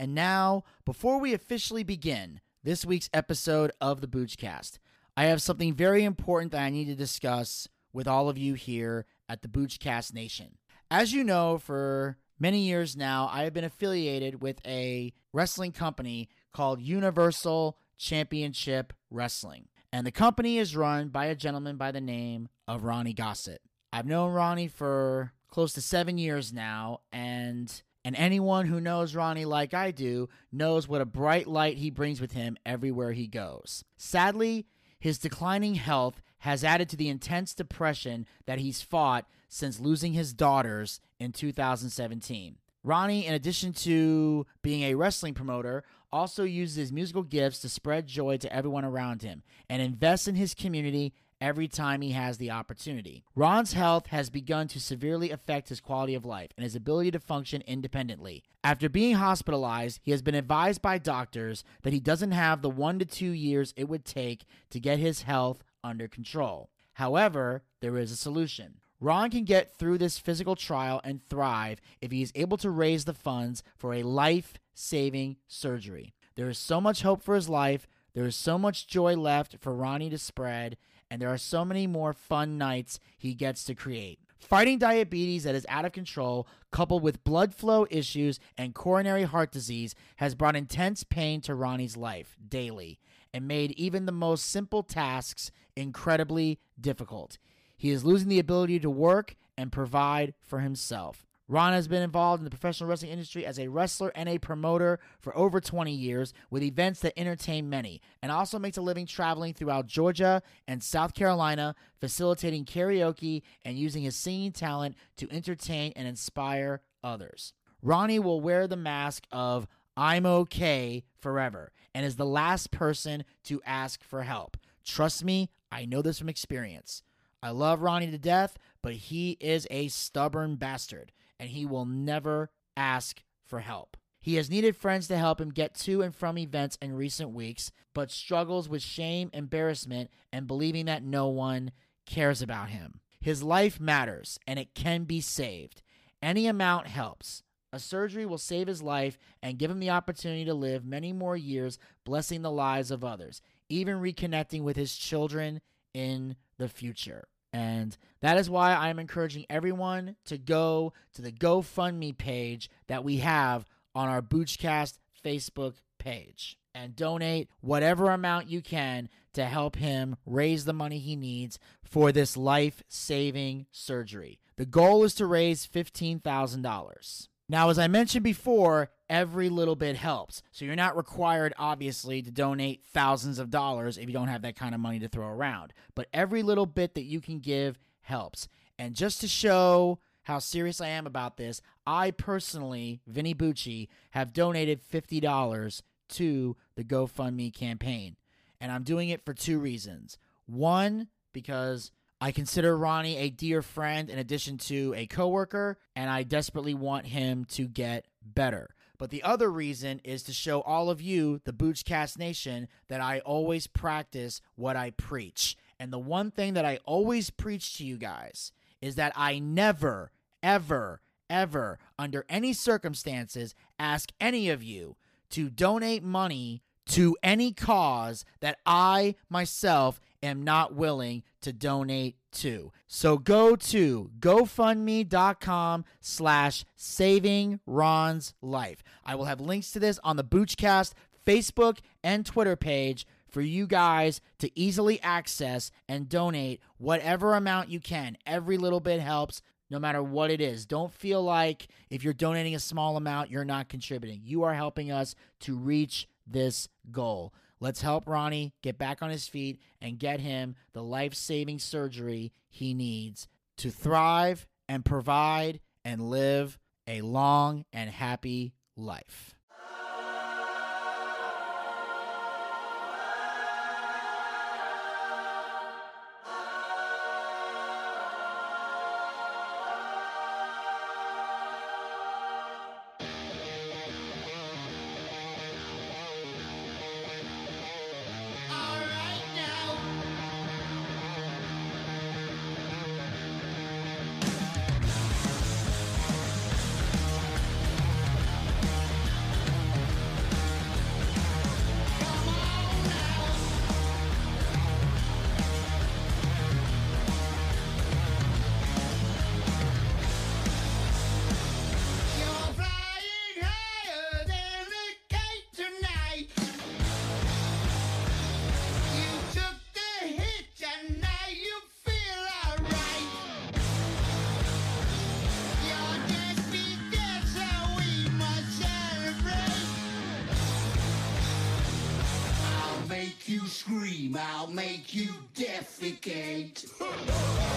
And now, before we officially begin this week's episode of the Boochcast, I have something very important that I need to discuss with all of you here at the Boochcast Nation. As you know, for many years now, I have been affiliated with a wrestling company called Universal Championship Wrestling. And the company is run by a gentleman by the name of Ronnie Gossett. I've known Ronnie for close to seven years now, and and anyone who knows Ronnie like I do knows what a bright light he brings with him everywhere he goes. Sadly, his declining health has added to the intense depression that he's fought since losing his daughters in 2017. Ronnie, in addition to being a wrestling promoter, also uses his musical gifts to spread joy to everyone around him and invest in his community every time he has the opportunity. Ron's health has begun to severely affect his quality of life and his ability to function independently. After being hospitalized, he has been advised by doctors that he doesn't have the one to two years it would take to get his health under control. However, there is a solution. Ron can get through this physical trial and thrive if he is able to raise the funds for a life saving surgery. There is so much hope for his life. There is so much joy left for Ronnie to spread, and there are so many more fun nights he gets to create. Fighting diabetes that is out of control, coupled with blood flow issues and coronary heart disease, has brought intense pain to Ronnie's life daily and made even the most simple tasks incredibly difficult. He is losing the ability to work and provide for himself. Ron has been involved in the professional wrestling industry as a wrestler and a promoter for over 20 years with events that entertain many, and also makes a living traveling throughout Georgia and South Carolina, facilitating karaoke and using his singing talent to entertain and inspire others. Ronnie will wear the mask of I'm okay forever and is the last person to ask for help. Trust me, I know this from experience. I love Ronnie to death, but he is a stubborn bastard and he will never ask for help. He has needed friends to help him get to and from events in recent weeks, but struggles with shame, embarrassment, and believing that no one cares about him. His life matters and it can be saved. Any amount helps. A surgery will save his life and give him the opportunity to live many more years, blessing the lives of others, even reconnecting with his children in the future. And that is why I'm encouraging everyone to go to the GoFundMe page that we have on our Boochcast Facebook page and donate whatever amount you can to help him raise the money he needs for this life saving surgery. The goal is to raise $15,000. Now, as I mentioned before, every little bit helps. So you're not required, obviously, to donate thousands of dollars if you don't have that kind of money to throw around. But every little bit that you can give helps. And just to show how serious I am about this, I personally, Vinny Bucci, have donated $50 to the GoFundMe campaign. And I'm doing it for two reasons. One, because I consider Ronnie a dear friend in addition to a coworker, and I desperately want him to get better. But the other reason is to show all of you, the Boochcast Nation, that I always practice what I preach. And the one thing that I always preach to you guys is that I never, ever, ever, under any circumstances, ask any of you to donate money to any cause that I myself am not willing to donate to. So go to gofundme.com slash saving Ron's life. I will have links to this on the Boochcast Facebook and Twitter page for you guys to easily access and donate whatever amount you can. Every little bit helps no matter what it is. Don't feel like if you're donating a small amount, you're not contributing. You are helping us to reach this goal. Let's help Ronnie get back on his feet and get him the life saving surgery he needs to thrive and provide and live a long and happy life. Defecate.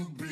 you bleed.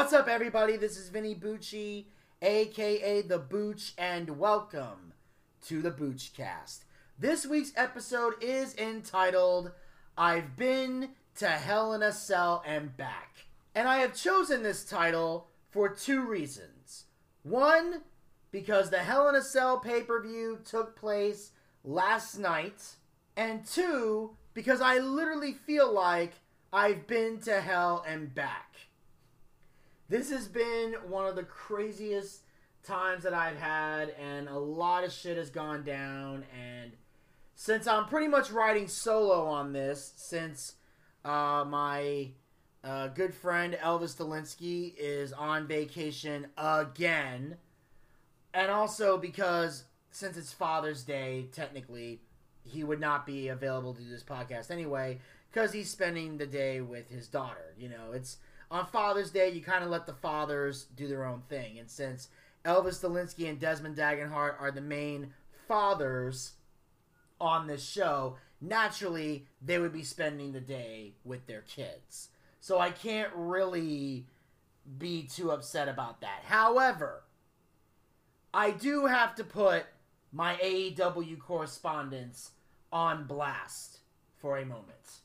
What's up, everybody? This is Vinny Bucci, aka The Booch, and welcome to the Boochcast. This week's episode is entitled I've Been to Hell in a Cell and Back. And I have chosen this title for two reasons. One, because the Hell in a Cell pay per view took place last night. And two, because I literally feel like I've been to hell and back. This has been one of the craziest times that I've had, and a lot of shit has gone down. And since I'm pretty much riding solo on this, since uh, my uh, good friend Elvis Delinsky is on vacation again, and also because since it's Father's Day, technically, he would not be available to do this podcast anyway, because he's spending the day with his daughter. You know, it's on Father's Day, you kind of let the fathers do their own thing. And since Elvis Delinsky and Desmond Dagenhart are the main fathers on this show, naturally they would be spending the day with their kids. So I can't really be too upset about that. However, I do have to put my AEW correspondents on blast for a moment.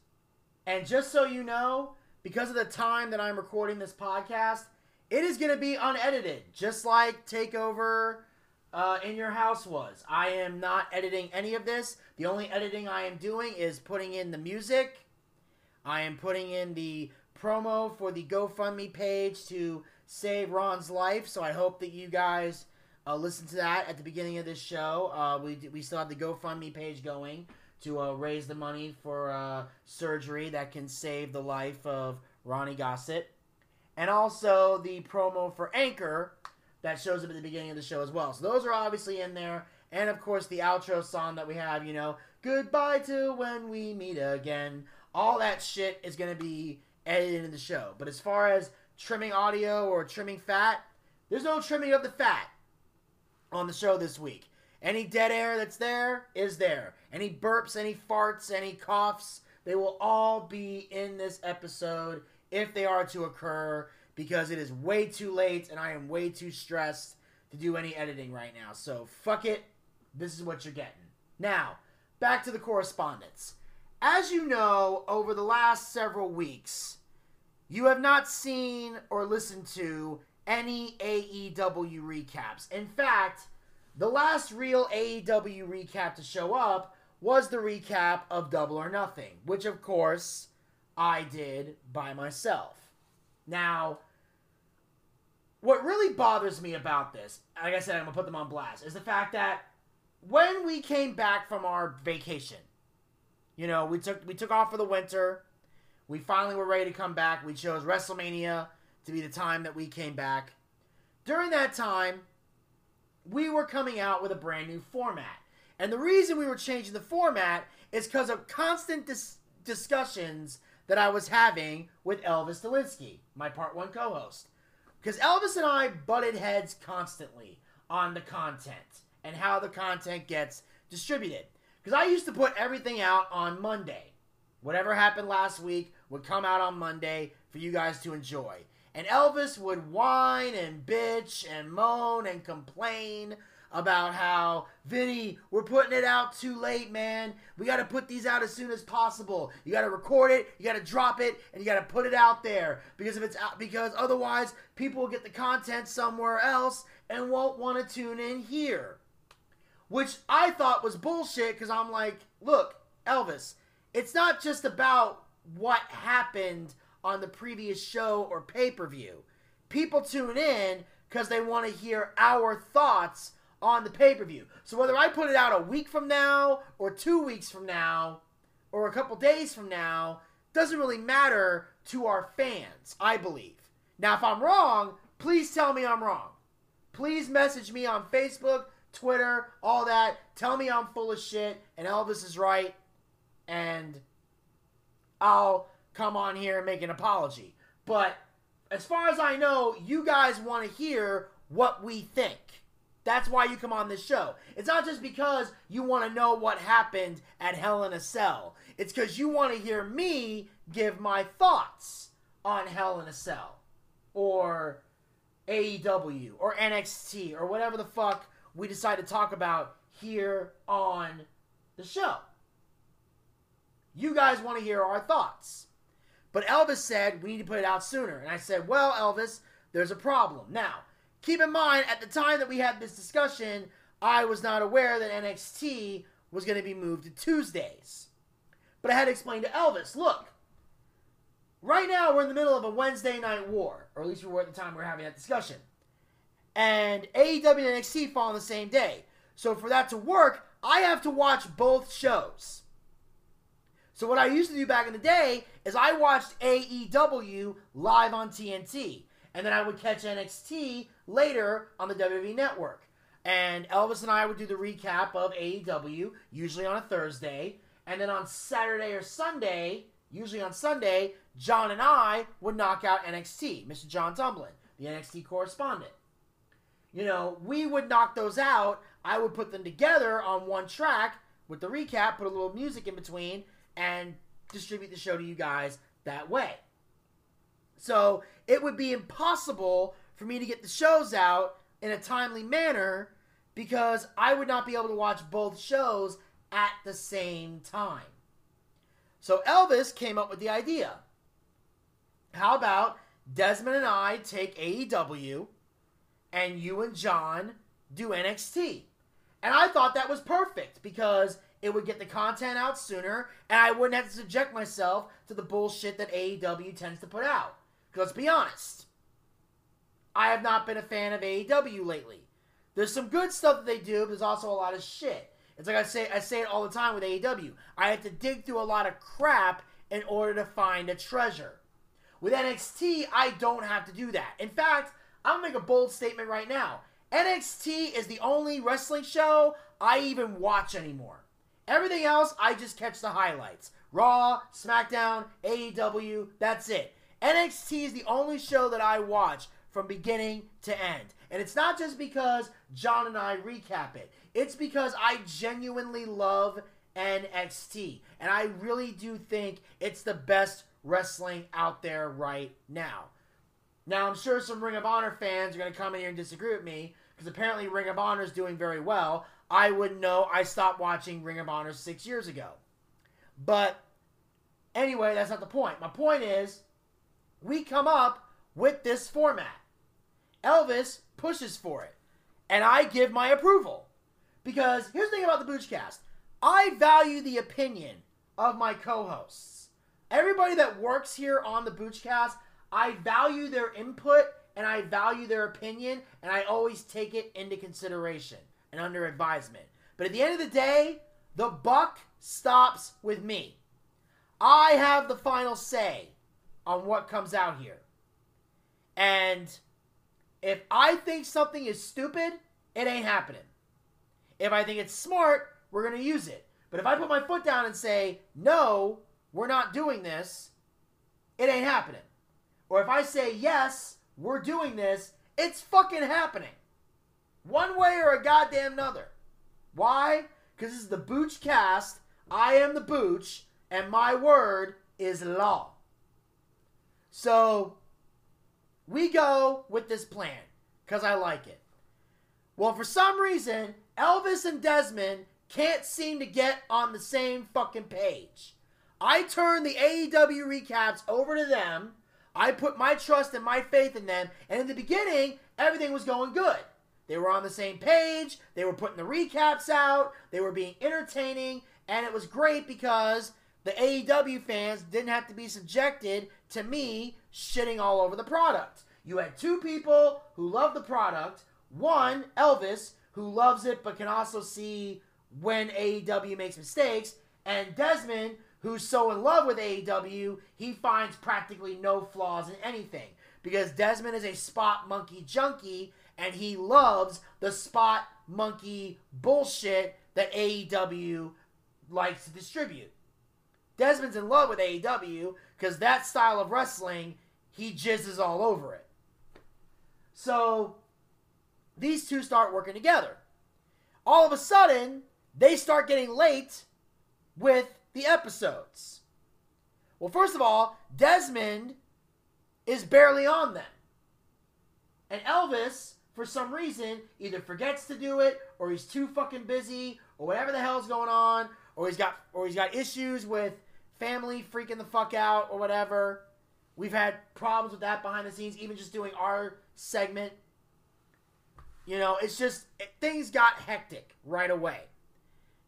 And just so you know, because of the time that I'm recording this podcast, it is going to be unedited, just like Takeover uh, in Your House was. I am not editing any of this. The only editing I am doing is putting in the music. I am putting in the promo for the GoFundMe page to save Ron's life. So I hope that you guys uh, listen to that at the beginning of this show. Uh, we we still have the GoFundMe page going to uh, raise the money for uh, surgery that can save the life of Ronnie Gossett, and also the promo for Anchor that shows up at the beginning of the show as well. So those are obviously in there, and of course the outro song that we have. You know, goodbye to when we meet again. All that shit is going to be edited into the show. But as far as trimming audio or trimming fat, there's no trimming of the fat on the show this week. Any dead air that's there is there. Any burps, any farts, any coughs, they will all be in this episode if they are to occur because it is way too late and I am way too stressed to do any editing right now. So fuck it. This is what you're getting. Now, back to the correspondents. As you know, over the last several weeks, you have not seen or listened to any AEW recaps. In fact, the last real AEW recap to show up was the recap of Double or Nothing, which of course I did by myself. Now, what really bothers me about this, like I said, I'm gonna put them on blast, is the fact that when we came back from our vacation, you know, we took we took off for the winter. We finally were ready to come back. We chose WrestleMania to be the time that we came back. During that time, we were coming out with a brand new format. And the reason we were changing the format is because of constant dis- discussions that I was having with Elvis Delinsky, my part one co host. Because Elvis and I butted heads constantly on the content and how the content gets distributed. Because I used to put everything out on Monday. Whatever happened last week would come out on Monday for you guys to enjoy. And Elvis would whine and bitch and moan and complain about how, Vinny, we're putting it out too late, man. We got to put these out as soon as possible. You got to record it, you got to drop it, and you got to put it out there because if it's out, because otherwise people will get the content somewhere else and won't want to tune in here. Which I thought was bullshit because I'm like, look, Elvis, it's not just about what happened on the previous show or pay per view. People tune in because they want to hear our thoughts on the pay per view. So whether I put it out a week from now, or two weeks from now, or a couple days from now, doesn't really matter to our fans, I believe. Now, if I'm wrong, please tell me I'm wrong. Please message me on Facebook, Twitter, all that. Tell me I'm full of shit and Elvis is right, and I'll come on here and make an apology. But as far as I know, you guys want to hear what we think. That's why you come on this show. It's not just because you want to know what happened at Hell in a Cell. It's because you want to hear me give my thoughts on Hell in a Cell or AEW or NXT or whatever the fuck we decide to talk about here on the show. You guys want to hear our thoughts. But Elvis said we need to put it out sooner. And I said, well, Elvis, there's a problem. Now, keep in mind, at the time that we had this discussion, I was not aware that NXT was going to be moved to Tuesdays. But I had to explain to Elvis, look, right now we're in the middle of a Wednesday night war, or at least we were at the time we were having that discussion. And AEW and NXT fall on the same day. So for that to work, I have to watch both shows. So what I used to do back in the day is I watched AEW live on TNT, and then I would catch NXT later on the WWE Network. And Elvis and I would do the recap of AEW, usually on a Thursday, and then on Saturday or Sunday, usually on Sunday, John and I would knock out NXT, Mr. John Tumblin, the NXT correspondent. You know, we would knock those out. I would put them together on one track with the recap, put a little music in between, and distribute the show to you guys that way. So it would be impossible for me to get the shows out in a timely manner because I would not be able to watch both shows at the same time. So Elvis came up with the idea. How about Desmond and I take AEW and you and John do NXT? And I thought that was perfect because it would get the content out sooner and I wouldn't have to subject myself to the bullshit that AEW tends to put out. Because let's be honest, I have not been a fan of AEW lately. There's some good stuff that they do, but there's also a lot of shit. It's like I say I say it all the time with AEW. I have to dig through a lot of crap in order to find a treasure. With NXT, I don't have to do that. In fact, I'm gonna make a bold statement right now. NXT is the only wrestling show I even watch anymore. Everything else, I just catch the highlights. Raw, SmackDown, AEW, that's it. NXT is the only show that I watch from beginning to end. And it's not just because John and I recap it, it's because I genuinely love NXT. And I really do think it's the best wrestling out there right now. Now, I'm sure some Ring of Honor fans are going to come in here and disagree with me because apparently Ring of Honor is doing very well. I wouldn't know. I stopped watching Ring of Honor six years ago. But anyway, that's not the point. My point is, we come up with this format. Elvis pushes for it, and I give my approval. Because here's the thing about the Boochcast I value the opinion of my co hosts. Everybody that works here on the Boochcast, I value their input and I value their opinion, and I always take it into consideration and under advisement. But at the end of the day, the buck stops with me. I have the final say on what comes out here. And if I think something is stupid, it ain't happening. If I think it's smart, we're going to use it. But if I put my foot down and say, no, we're not doing this, it ain't happening. Or if I say, yes, we're doing this, it's fucking happening. One way or a goddamn another. Why? Because this is the Booch cast. I am the Booch, and my word is law. So we go with this plan because I like it. Well, for some reason, Elvis and Desmond can't seem to get on the same fucking page. I turn the AEW recaps over to them. I put my trust and my faith in them. And in the beginning, everything was going good. They were on the same page. They were putting the recaps out. They were being entertaining. And it was great because the AEW fans didn't have to be subjected to me shitting all over the product. You had two people who love the product. One, Elvis, who loves it but can also see when AEW makes mistakes. And Desmond, who's so in love with AEW, he finds practically no flaws in anything. Because Desmond is a spot monkey junkie and he loves the spot monkey bullshit that AEW likes to distribute. Desmond's in love with AEW because that style of wrestling, he jizzes all over it. So these two start working together. All of a sudden, they start getting late with the episodes. Well, first of all, Desmond is barely on them. And Elvis, for some reason, either forgets to do it, or he's too fucking busy, or whatever the hell's going on, or he's got or he's got issues with family freaking the fuck out, or whatever. We've had problems with that behind the scenes, even just doing our segment. You know, it's just it, things got hectic right away,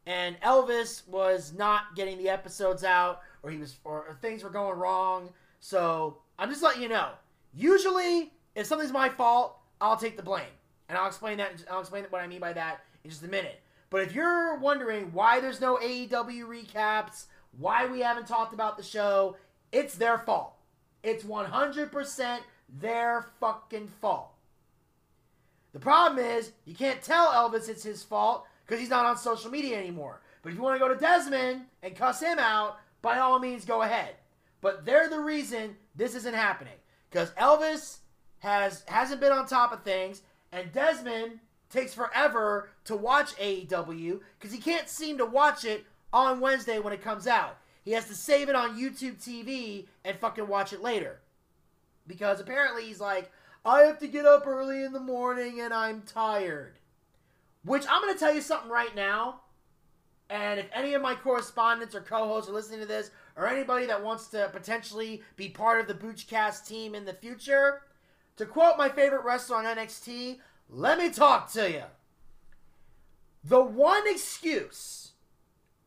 and Elvis was not getting the episodes out, or he was, or, or things were going wrong. So I'm just letting you know. Usually, if something's my fault, I'll take the blame, and I'll explain that. I'll explain what I mean by that in just a minute. But if you're wondering why there's no AEW recaps, why we haven't talked about the show, it's their fault. It's 100% their fucking fault. The problem is, you can't tell Elvis it's his fault because he's not on social media anymore. But if you want to go to Desmond and cuss him out, by all means, go ahead. But they're the reason this isn't happening because Elvis has hasn't been on top of things, and Desmond takes forever to watch AEW because he can't seem to watch it on Wednesday when it comes out. He has to save it on YouTube TV and fucking watch it later. Because apparently he's like, I have to get up early in the morning and I'm tired. Which I'm going to tell you something right now. And if any of my correspondents or co hosts are listening to this, or anybody that wants to potentially be part of the Boochcast team in the future, to quote my favorite wrestler on NXT, let me talk to you. The one excuse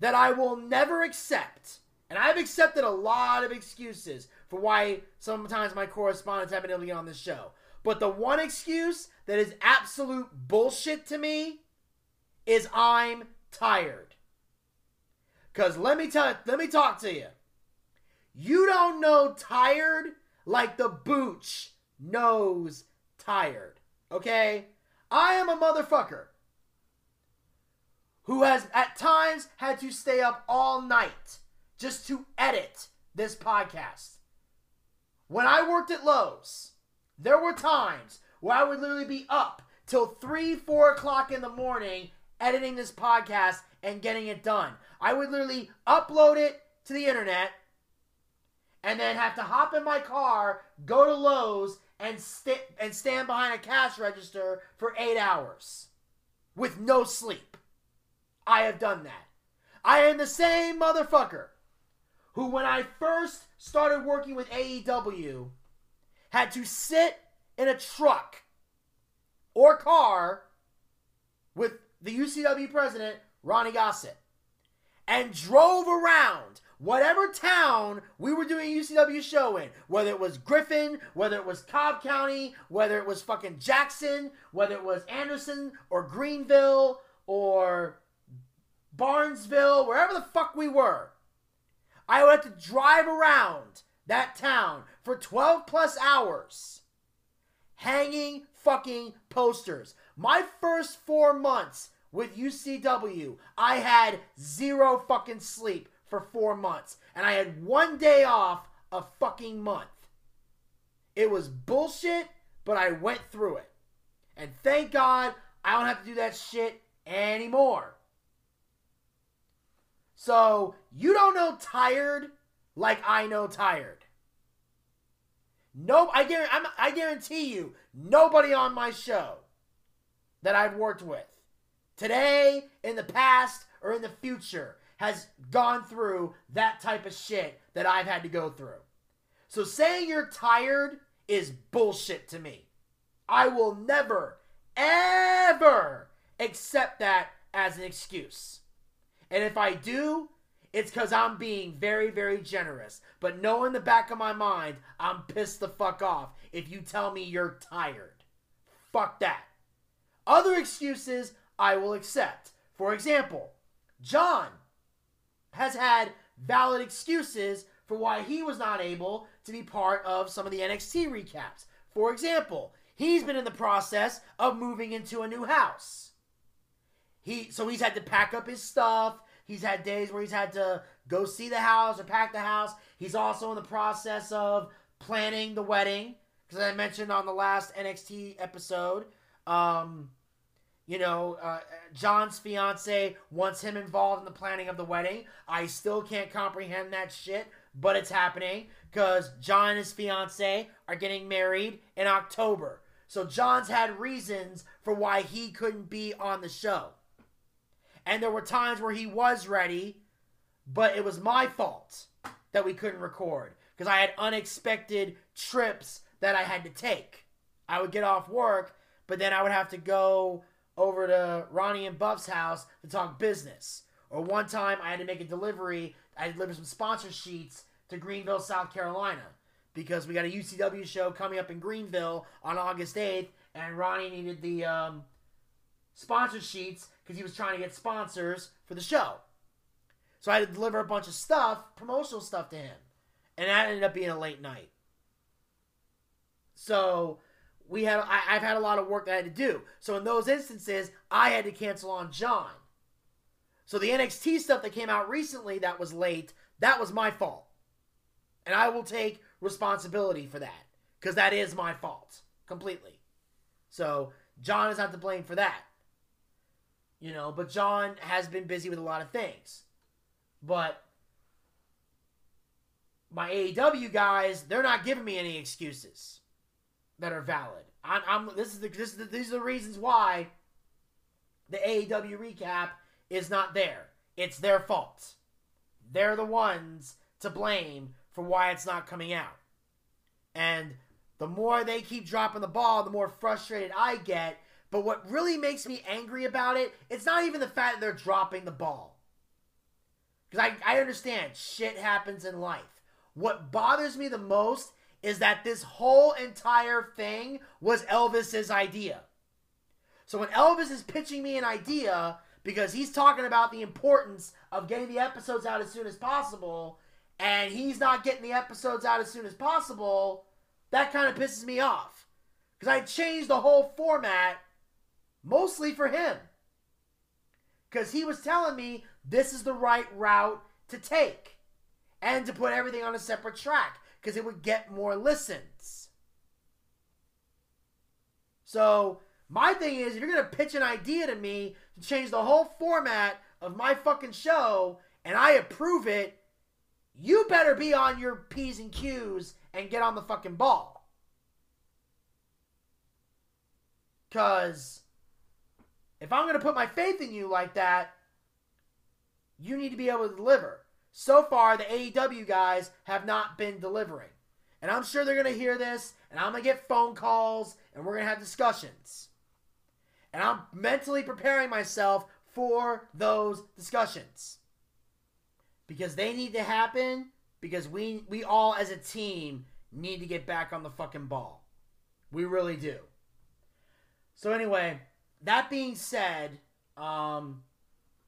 that I will never accept, and I've accepted a lot of excuses for why sometimes my correspondents haven't been able to get on this show. But the one excuse that is absolute bullshit to me is I'm tired. Cause let me tell let me talk to you. You don't know tired like the booch knows tired. Okay? I am a motherfucker who has at times had to stay up all night just to edit this podcast. When I worked at Lowe's, There were times where I would literally be up till 3, 4 o'clock in the morning editing this podcast and getting it done. I would literally upload it to the internet and then have to hop in my car, go to Lowe's, and, st- and stand behind a cash register for eight hours with no sleep. I have done that. I am the same motherfucker who, when I first started working with AEW, had to sit in a truck or car with the UCW president, Ronnie Gossett, and drove around whatever town we were doing UCW show in, whether it was Griffin, whether it was Cobb County, whether it was fucking Jackson, whether it was Anderson or Greenville or Barnesville, wherever the fuck we were. I would have to drive around that town for 12 plus hours hanging fucking posters. My first four months with UCW, I had zero fucking sleep for four months. And I had one day off a fucking month. It was bullshit, but I went through it. And thank God I don't have to do that shit anymore. So you don't know tired like I know tired. No, I guarantee, I'm, I guarantee you, nobody on my show that I've worked with today, in the past, or in the future has gone through that type of shit that I've had to go through. So saying you're tired is bullshit to me. I will never, ever accept that as an excuse. And if I do, it's because I'm being very, very generous. But know in the back of my mind, I'm pissed the fuck off if you tell me you're tired. Fuck that. Other excuses I will accept. For example, John has had valid excuses for why he was not able to be part of some of the NXT recaps. For example, he's been in the process of moving into a new house. He so he's had to pack up his stuff. He's had days where he's had to go see the house or pack the house. He's also in the process of planning the wedding because I mentioned on the last NXT episode. Um, you know, uh, John's fiance wants him involved in the planning of the wedding. I still can't comprehend that shit, but it's happening because John and his fiance are getting married in October. So John's had reasons for why he couldn't be on the show. And there were times where he was ready, but it was my fault that we couldn't record because I had unexpected trips that I had to take. I would get off work, but then I would have to go over to Ronnie and Buff's house to talk business. Or one time I had to make a delivery, I delivered some sponsor sheets to Greenville, South Carolina. Because we got a UCW show coming up in Greenville on August 8th, and Ronnie needed the um, sponsor sheets because he was trying to get sponsors for the show. So I had to deliver a bunch of stuff, promotional stuff to him. And that ended up being a late night. So we have I, I've had a lot of work I had to do. So in those instances, I had to cancel on John. So the NXT stuff that came out recently that was late, that was my fault. And I will take responsibility for that. Because that is my fault. Completely. So John is not to blame for that. You know, but John has been busy with a lot of things. But my AEW guys, they're not giving me any excuses that are valid. I'm, I'm this is the this is the, these are the reasons why the AEW recap is not there. It's their fault. They're the ones to blame for why it's not coming out. And the more they keep dropping the ball, the more frustrated I get. But what really makes me angry about it, it's not even the fact that they're dropping the ball. Because I, I understand shit happens in life. What bothers me the most is that this whole entire thing was Elvis's idea. So when Elvis is pitching me an idea because he's talking about the importance of getting the episodes out as soon as possible, and he's not getting the episodes out as soon as possible, that kind of pisses me off. Because I changed the whole format mostly for him. Because he was telling me this is the right route to take and to put everything on a separate track because it would get more listens. So my thing is, if you're gonna pitch an idea to me to change the whole format of my fucking show, and I approve it, you better be on your p's and q's and get on the fucking ball. Cause if I'm gonna put my faith in you like that, you need to be able to deliver. So far, the AEW guys have not been delivering. And I'm sure they're going to hear this, and I'm going to get phone calls, and we're going to have discussions. And I'm mentally preparing myself for those discussions. Because they need to happen, because we, we all as a team need to get back on the fucking ball. We really do. So, anyway, that being said, um,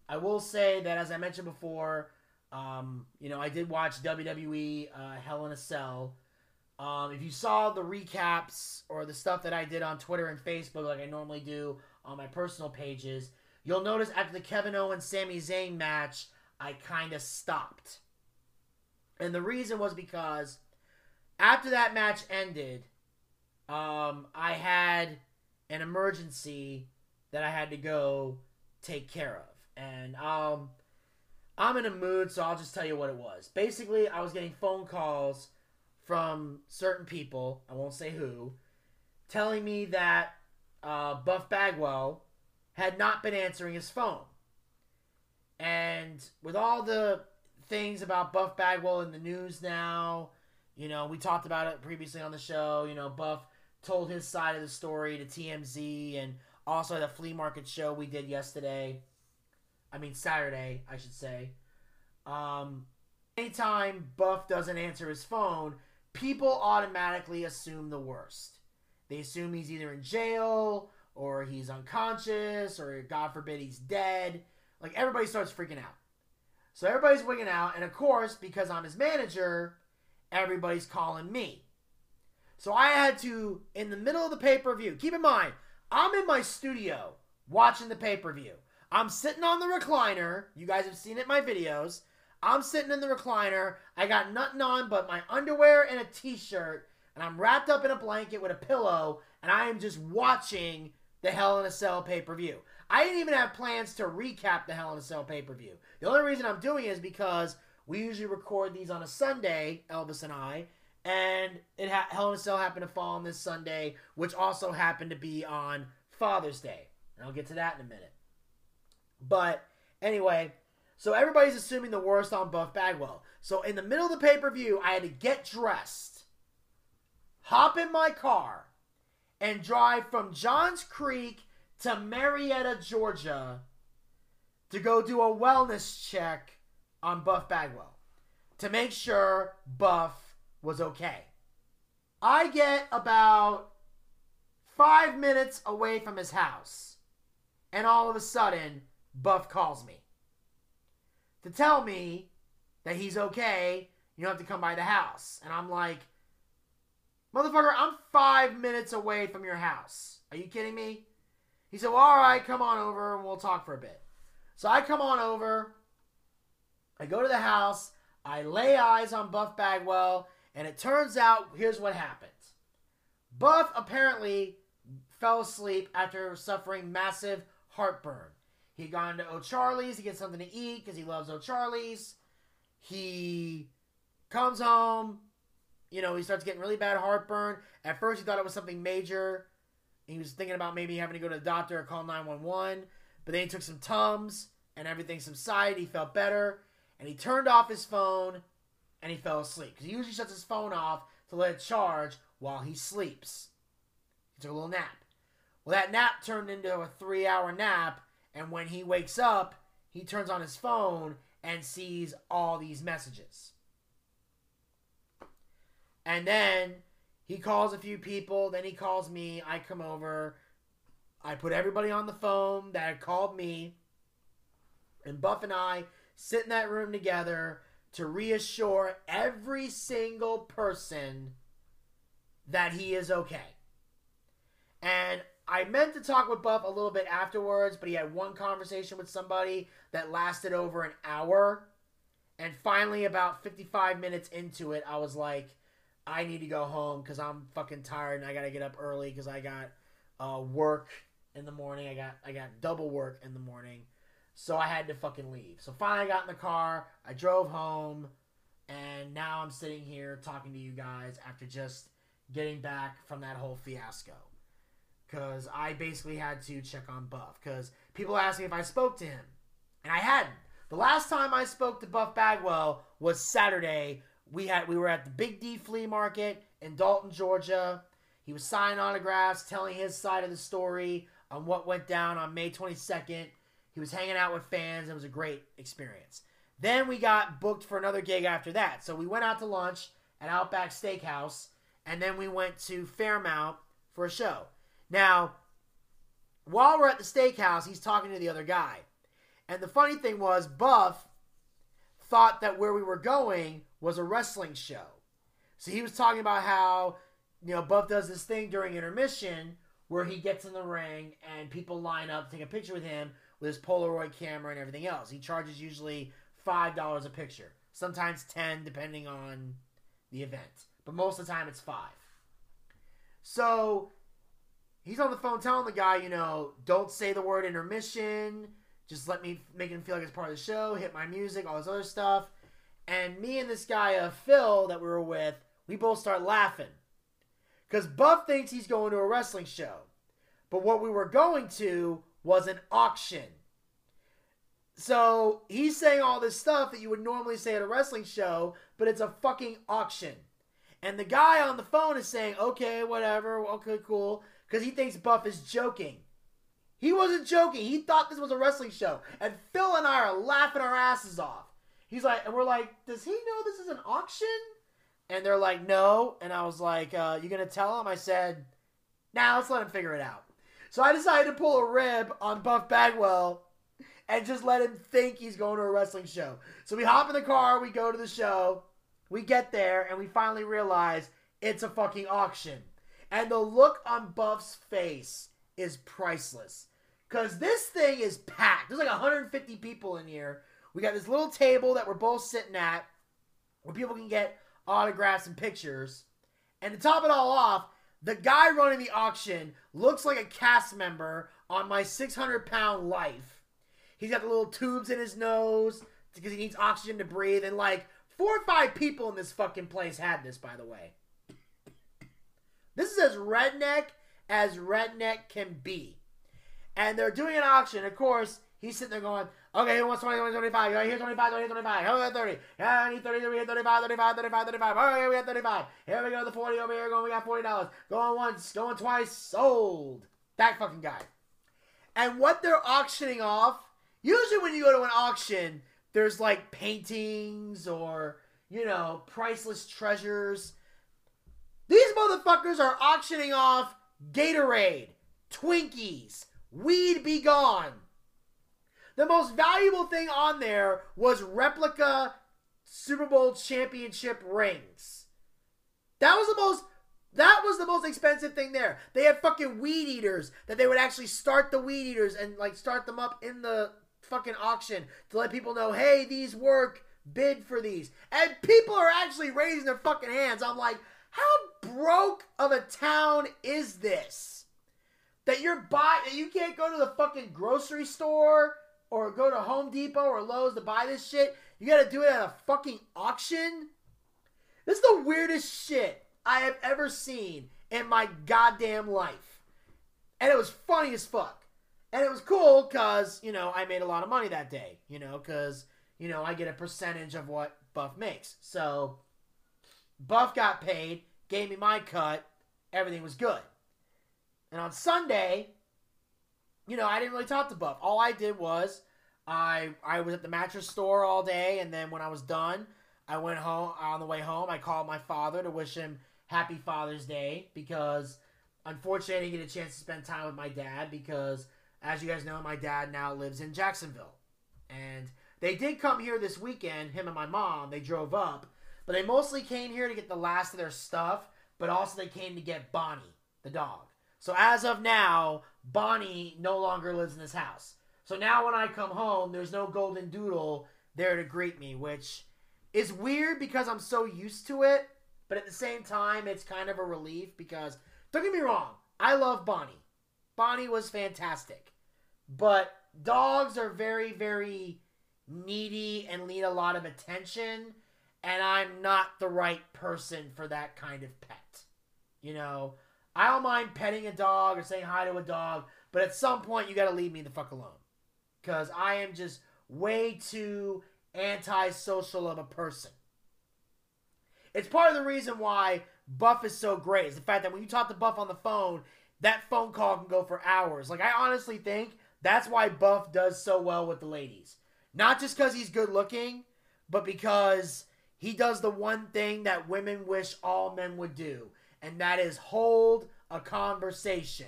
I will say that as I mentioned before, um, you know, I did watch WWE uh, Hell in a Cell. Um, if you saw the recaps or the stuff that I did on Twitter and Facebook, like I normally do on my personal pages, you'll notice after the Kevin Owens Sami Zayn match, I kind of stopped. And the reason was because after that match ended, um, I had an emergency that I had to go take care of. And um, I'm in a mood, so I'll just tell you what it was. Basically, I was getting phone calls from certain people, I won't say who, telling me that uh, Buff Bagwell had not been answering his phone. And with all the things about Buff Bagwell in the news now, you know, we talked about it previously on the show. You know, Buff told his side of the story to TMZ and also the flea market show we did yesterday. I mean, Saturday, I should say. Um, anytime Buff doesn't answer his phone, people automatically assume the worst. They assume he's either in jail or he's unconscious or, God forbid, he's dead. Like, everybody starts freaking out. So everybody's wigging out, and of course, because I'm his manager, everybody's calling me. So I had to, in the middle of the pay per view, keep in mind, I'm in my studio watching the pay per view. I'm sitting on the recliner. You guys have seen it in my videos. I'm sitting in the recliner. I got nothing on but my underwear and a t shirt, and I'm wrapped up in a blanket with a pillow, and I am just watching the Hell in a Cell pay per view. I didn't even have plans to recap the Hell in a Cell pay per view. The only reason I'm doing it is because we usually record these on a Sunday, Elvis and I, and it ha- Hell in a Cell happened to fall on this Sunday, which also happened to be on Father's Day. And I'll get to that in a minute. But anyway, so everybody's assuming the worst on Buff Bagwell. So in the middle of the pay per view, I had to get dressed, hop in my car, and drive from Johns Creek to Marietta, Georgia, to go do a wellness check on Buff Bagwell to make sure Buff was okay. I get about five minutes away from his house, and all of a sudden, Buff calls me to tell me that he's okay. You don't have to come by the house. And I'm like, motherfucker, I'm five minutes away from your house. Are you kidding me? He said, well, all right, come on over and we'll talk for a bit. So I come on over. I go to the house. I lay eyes on Buff Bagwell. And it turns out, here's what happened. Buff apparently fell asleep after suffering massive heartburn. He gone to O'Charlie's to get something to eat because he loves O'Charlie's. He comes home. You know, he starts getting really bad heartburn. At first, he thought it was something major. He was thinking about maybe having to go to the doctor or call 911. But then he took some Tums and everything subsided. He felt better. And he turned off his phone and he fell asleep. Because he usually shuts his phone off to let it charge while he sleeps. He took a little nap. Well, that nap turned into a three hour nap. And when he wakes up, he turns on his phone and sees all these messages. And then he calls a few people. Then he calls me. I come over. I put everybody on the phone that had called me. And Buff and I sit in that room together to reassure every single person that he is okay. And I meant to talk with Buff a little bit afterwards, but he had one conversation with somebody that lasted over an hour. And finally, about 55 minutes into it, I was like, I need to go home because I'm fucking tired and I got to get up early because I got uh, work in the morning. I got I got double work in the morning, so I had to fucking leave. So finally, I got in the car. I drove home, and now I'm sitting here talking to you guys after just getting back from that whole fiasco. Because I basically had to check on Buff. Because people asked me if I spoke to him, and I hadn't. The last time I spoke to Buff Bagwell was Saturday. We had we were at the Big D Flea Market in Dalton, Georgia. He was signing autographs, telling his side of the story on what went down on May 22nd. He was hanging out with fans. It was a great experience. Then we got booked for another gig after that. So we went out to lunch at Outback Steakhouse, and then we went to Fairmount for a show. Now, while we're at the steakhouse, he's talking to the other guy. And the funny thing was, Buff thought that where we were going was a wrestling show. So he was talking about how, you know, Buff does this thing during intermission where he gets in the ring and people line up to take a picture with him with his Polaroid camera and everything else. He charges usually $5 a picture, sometimes 10 depending on the event. But most of the time it's 5. So he's on the phone telling the guy, you know, don't say the word intermission. Just let me make him feel like it's part of the show. Hit my music, all this other stuff. And me and this guy, uh, Phil, that we were with, we both start laughing. Because Buff thinks he's going to a wrestling show. But what we were going to was an auction. So he's saying all this stuff that you would normally say at a wrestling show, but it's a fucking auction. And the guy on the phone is saying, okay, whatever, okay, cool, because he thinks Buff is joking. He wasn't joking. He thought this was a wrestling show. And Phil and I are laughing our asses off. He's like, and we're like, does he know this is an auction? And they're like, no. And I was like, uh, you gonna tell him? I said, nah, let's let him figure it out. So I decided to pull a rib on Buff Bagwell and just let him think he's going to a wrestling show. So we hop in the car, we go to the show, we get there, and we finally realize it's a fucking auction. And the look on Buff's face is priceless. Because this thing is packed. There's like 150 people in here. We got this little table that we're both sitting at where people can get autographs and pictures. And to top it all off, the guy running the auction looks like a cast member on my 600 pound life. He's got the little tubes in his nose because he needs oxygen to breathe. And like four or five people in this fucking place had this, by the way. This is as redneck as redneck can be. And they're doing an auction. Of course, he's sitting there going, okay, who wants 20, 20, 25? Here's 25, 20, 25. How about 30? Yeah, I need 30, we have 35, 35, 35, 35. Okay, we have 35. Here we go, the 40 over here going, we got $40. Going once, going twice, sold. That fucking guy. And what they're auctioning off, usually when you go to an auction, there's like paintings or, you know, priceless treasures. These motherfuckers are auctioning off Gatorade, Twinkies, Weed B Gon. The most valuable thing on there was replica Super Bowl championship rings. That was the most that was the most expensive thing there. They had fucking weed eaters that they would actually start the weed eaters and like start them up in the fucking auction to let people know, hey, these work, bid for these. And people are actually raising their fucking hands. I'm like, how broke of a town is this? That you're buy that you can't go to the fucking grocery store or go to Home Depot or Lowe's to buy this shit. You gotta do it at a fucking auction? This is the weirdest shit I have ever seen in my goddamn life. And it was funny as fuck. And it was cool because, you know, I made a lot of money that day, you know, because, you know, I get a percentage of what Buff makes. So, Buff got paid, gave me my cut, everything was good. And on Sunday, you know, I didn't really talk to Buff. All I did was I I was at the mattress store all day, and then when I was done, I went home. On the way home, I called my father to wish him Happy Father's Day because unfortunately I didn't get a chance to spend time with my dad because, as you guys know, my dad now lives in Jacksonville, and they did come here this weekend. Him and my mom. They drove up, but they mostly came here to get the last of their stuff, but also they came to get Bonnie, the dog. So as of now, Bonnie no longer lives in this house. So now when I come home, there's no golden doodle there to greet me, which is weird because I'm so used to it, but at the same time, it's kind of a relief because don't get me wrong, I love Bonnie. Bonnie was fantastic. But dogs are very, very needy and need a lot of attention, and I'm not the right person for that kind of pet. You know, I don't mind petting a dog or saying hi to a dog, but at some point you gotta leave me the fuck alone. Because I am just way too antisocial of a person. It's part of the reason why Buff is so great. Is the fact that when you talk to Buff on the phone, that phone call can go for hours. Like I honestly think that's why Buff does so well with the ladies. Not just because he's good looking, but because he does the one thing that women wish all men would do, and that is hold a conversation.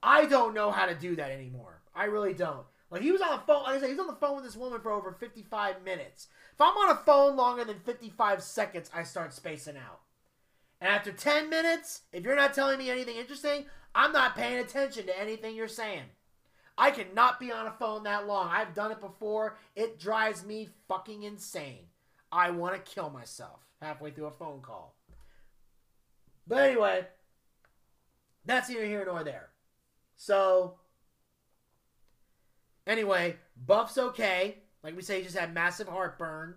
I don't know how to do that anymore. I really don't. Like he was on the phone, like I said, he's on the phone with this woman for over 55 minutes. If I'm on a phone longer than 55 seconds, I start spacing out. And after 10 minutes, if you're not telling me anything interesting, I'm not paying attention to anything you're saying. I cannot be on a phone that long. I've done it before. It drives me fucking insane. I want to kill myself halfway through a phone call. But anyway, that's neither here nor there. So, anyway, Buff's okay. Like we say, he just had massive heartburn,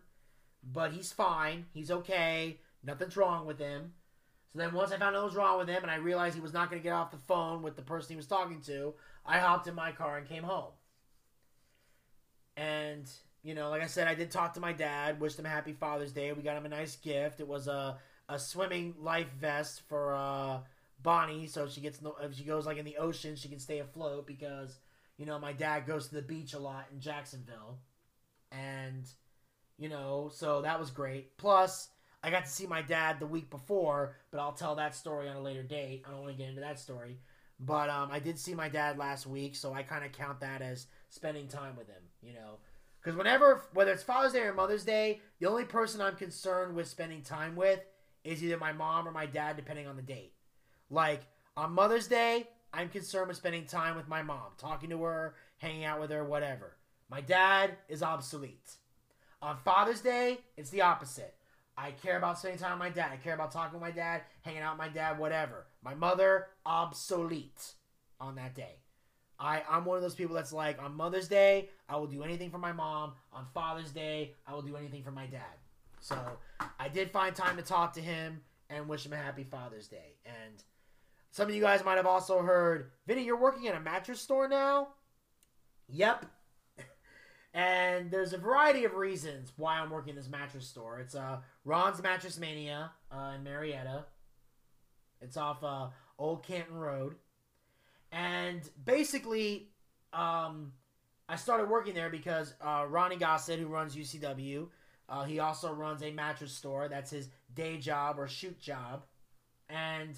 but he's fine. He's okay. Nothing's wrong with him. So then once I found out what was wrong with him and I realized he was not going to get off the phone with the person he was talking to, I hopped in my car and came home. And, you know, like I said, I did talk to my dad, wished him a happy Father's Day. We got him a nice gift. It was a, a swimming life vest for uh, Bonnie, so she gets no, if she goes like in the ocean, she can stay afloat because, you know, my dad goes to the beach a lot in Jacksonville. And, you know, so that was great. Plus, I got to see my dad the week before, but I'll tell that story on a later date. I don't want to get into that story. But um, I did see my dad last week, so I kind of count that as spending time with him, you know. Because whenever, whether it's Father's Day or Mother's Day, the only person I'm concerned with spending time with is either my mom or my dad, depending on the date. Like, on Mother's Day, I'm concerned with spending time with my mom, talking to her, hanging out with her, whatever. My dad is obsolete. On Father's Day, it's the opposite. I care about spending time with my dad. I care about talking with my dad, hanging out with my dad, whatever. My mother, obsolete on that day. I, I'm one of those people that's like, on Mother's Day, I will do anything for my mom. On Father's Day, I will do anything for my dad. So I did find time to talk to him and wish him a happy Father's Day. And some of you guys might have also heard, Vinny, you're working at a mattress store now? Yep. And there's a variety of reasons why I'm working in this mattress store. It's uh, Ron's Mattress Mania uh, in Marietta. It's off uh, Old Canton Road. And basically, um, I started working there because uh, Ronnie Gossett, who runs UCW, uh, he also runs a mattress store. That's his day job or shoot job. And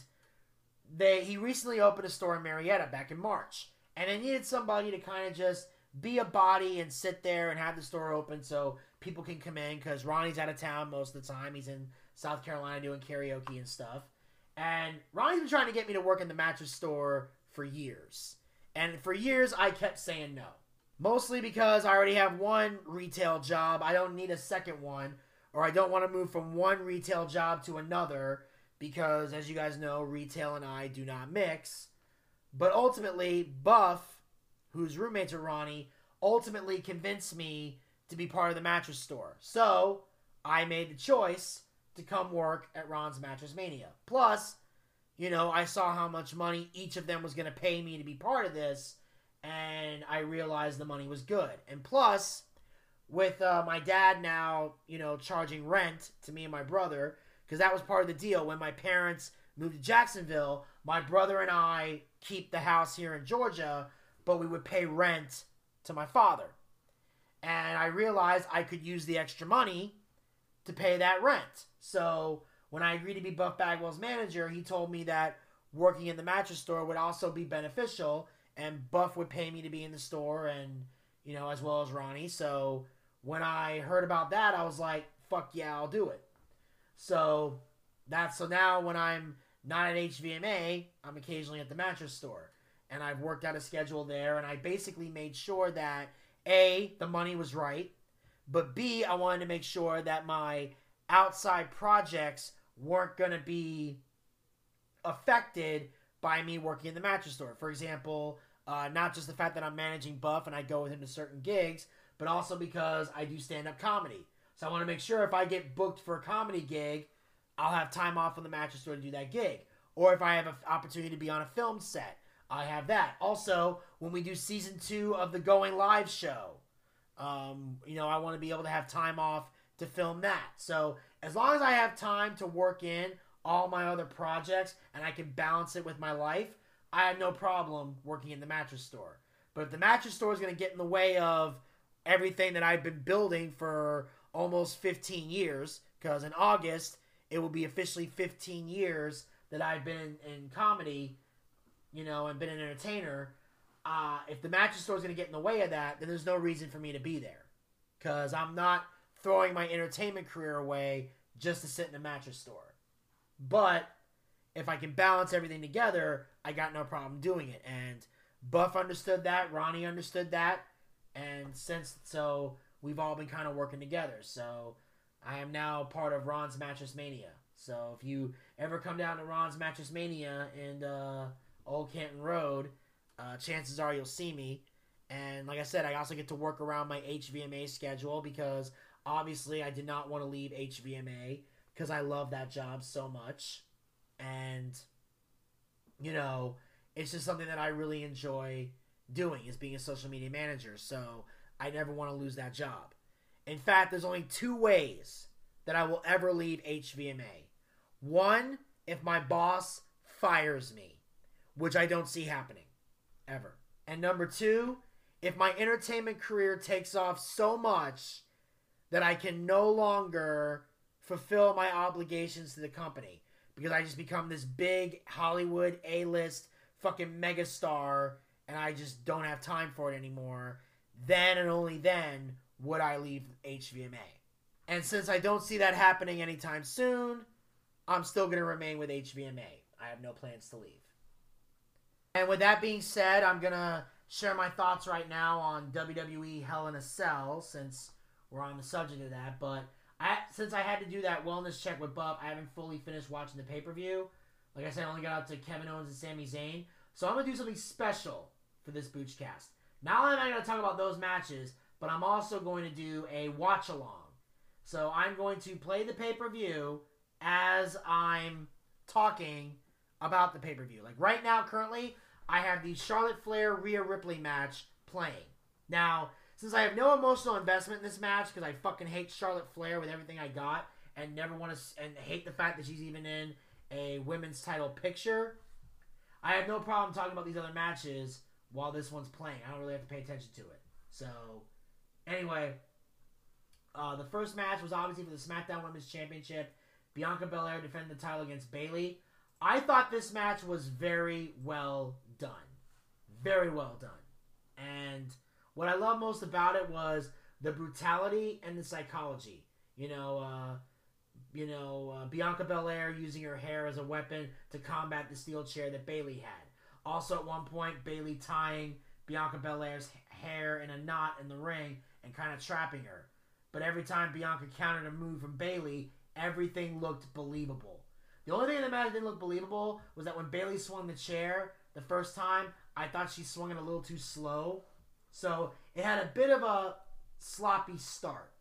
they he recently opened a store in Marietta back in March. And I needed somebody to kind of just be a body and sit there and have the store open so people can come in because Ronnie's out of town most of the time. He's in South Carolina doing karaoke and stuff. And Ronnie's been trying to get me to work in the mattress store for years. And for years, I kept saying no. Mostly because I already have one retail job. I don't need a second one. Or I don't want to move from one retail job to another because, as you guys know, retail and I do not mix. But ultimately, Buff whose roommates are Ronnie, ultimately convinced me to be part of the mattress store. So I made the choice to come work at Ron's Mattress Mania. Plus, you know, I saw how much money each of them was going to pay me to be part of this, and I realized the money was good. And plus, with uh, my dad now, you know, charging rent to me and my brother, because that was part of the deal. When my parents moved to Jacksonville, my brother and I keep the house here in Georgia but we would pay rent to my father. And I realized I could use the extra money to pay that rent. So when I agreed to be Buff Bagwell's manager, he told me that working in the mattress store would also be beneficial, and Buff would pay me to be in the store, and you know, as well as Ronnie. So when I heard about that, I was like, "Fuck yeah, I'll do it." So that's so now when I'm not at HVMA, I'm occasionally at the mattress store and I've worked out a schedule there, and I basically made sure that A, the money was right, but B, I wanted to make sure that my outside projects weren't going to be affected by me working in the mattress store. For example, uh, not just the fact that I'm managing Buff and I go with him to certain gigs, but also because I do stand up comedy. So I want to make sure if I get booked for a comedy gig, I'll have time off from the mattress store to do that gig. Or if I have an opportunity to be on a film set, I have that. Also, when we do season two of the Going Live show, um, you know, I want to be able to have time off to film that. So as long as I have time to work in all my other projects and I can balance it with my life, I have no problem working in the mattress store. But if the mattress store is going to get in the way of everything that I've been building for almost 15 years, because in August it will be officially 15 years that I've been in, in comedy, you know, and been an entertainer. Uh, if the mattress store is going to get in the way of that, then there's no reason for me to be there. Because I'm not throwing my entertainment career away just to sit in a mattress store. But if I can balance everything together, I got no problem doing it. And Buff understood that, Ronnie understood that, and since so we've all been kind of working together. So I am now part of Ron's Mattress Mania. So if you ever come down to Ron's Mattress Mania in uh, Old Canton Road, uh, chances are you'll see me. And like I said, I also get to work around my HVMA schedule because obviously I did not want to leave HVMA because I love that job so much. And, you know, it's just something that I really enjoy doing is being a social media manager. So I never want to lose that job. In fact, there's only two ways that I will ever leave HVMA. One, if my boss fires me, which I don't see happening ever. And number two, if my entertainment career takes off so much that I can no longer fulfill my obligations to the company because I just become this big Hollywood A list fucking megastar and I just don't have time for it anymore, then and only then would I leave HVMA. And since I don't see that happening anytime soon, I'm still going to remain with HVMA. I have no plans to leave. And with that being said, I'm going to share my thoughts right now on WWE Hell in a Cell since we're on the subject of that. But I, since I had to do that wellness check with Buff, I haven't fully finished watching the pay per view. Like I said, I only got up to Kevin Owens and Sami Zayn. So I'm going to do something special for this Boochcast. Not only am I going to talk about those matches, but I'm also going to do a watch along. So I'm going to play the pay per view as I'm talking about the pay per view. Like right now, currently, I have the Charlotte Flair Rhea Ripley match playing. Now, since I have no emotional investment in this match because I fucking hate Charlotte Flair with everything I got and never want to and hate the fact that she's even in a women's title picture, I have no problem talking about these other matches while this one's playing. I don't really have to pay attention to it. So, anyway, uh, the first match was obviously for the SmackDown Women's Championship. Bianca Belair defended the title against Bayley. I thought this match was very well done. Very well done. And what I love most about it was the brutality and the psychology. You know, uh, you know, uh, Bianca Belair using her hair as a weapon to combat the steel chair that Bayley had. Also, at one point, Bayley tying Bianca Belair's hair in a knot in the ring and kind of trapping her. But every time Bianca countered a move from Bayley, everything looked believable. The only thing in the that didn't look believable was that when Bayley swung the chair the first time, I thought she swung it a little too slow. So it had a bit of a sloppy start.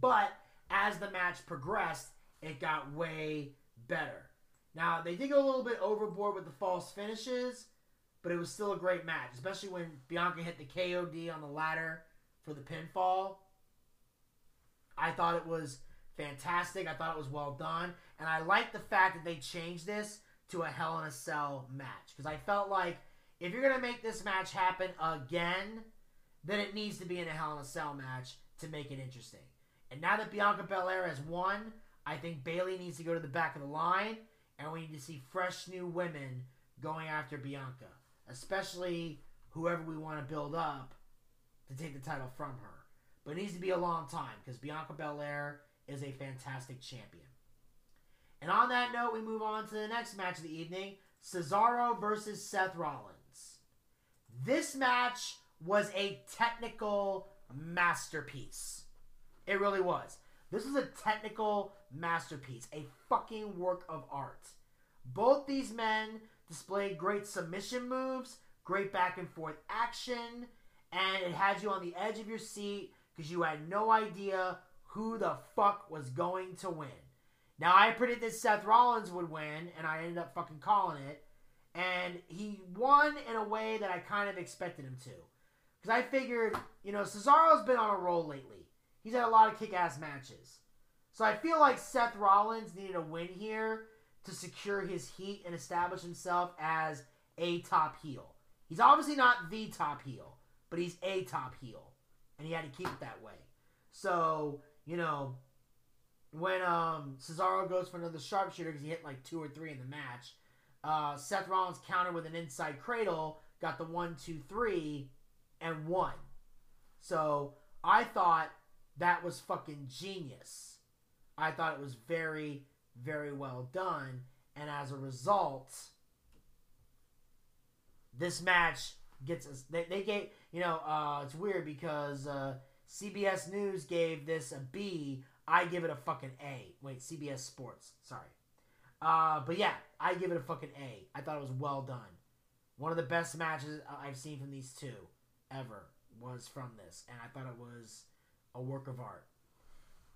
But as the match progressed, it got way better. Now, they did go a little bit overboard with the false finishes, but it was still a great match, especially when Bianca hit the KOD on the ladder for the pinfall. I thought it was fantastic. I thought it was well done. And I like the fact that they changed this to a Hell in a Cell match. Because I felt like if you're going to make this match happen again, then it needs to be in a Hell in a Cell match to make it interesting. And now that Bianca Belair has won, I think Bayley needs to go to the back of the line, and we need to see fresh new women going after Bianca, especially whoever we want to build up to take the title from her. But it needs to be a long time because Bianca Belair is a fantastic champion. And on that note, we move on to the next match of the evening Cesaro versus Seth Rollins. This match was a technical masterpiece. It really was. This was a technical masterpiece, a fucking work of art. Both these men displayed great submission moves, great back and forth action, and it had you on the edge of your seat because you had no idea who the fuck was going to win. Now I predicted Seth Rollins would win, and I ended up fucking calling it. And he won in a way that I kind of expected him to. Because I figured, you know, Cesaro's been on a roll lately. He's had a lot of kick ass matches. So I feel like Seth Rollins needed a win here to secure his heat and establish himself as a top heel. He's obviously not the top heel, but he's a top heel. And he had to keep it that way. So, you know, when um Cesaro goes for another sharpshooter because he hit like two or three in the match, uh, Seth Rollins countered with an inside cradle, got the one, two, three, and won. So I thought that was fucking genius. I thought it was very, very well done. And as a result, this match gets us. They, they gave, you know, uh, it's weird because uh, CBS News gave this a B. I give it a fucking A. Wait, CBS Sports. Sorry. Uh, but yeah, I give it a fucking A. I thought it was well done. One of the best matches I've seen from these two ever was from this, and I thought it was a work of art.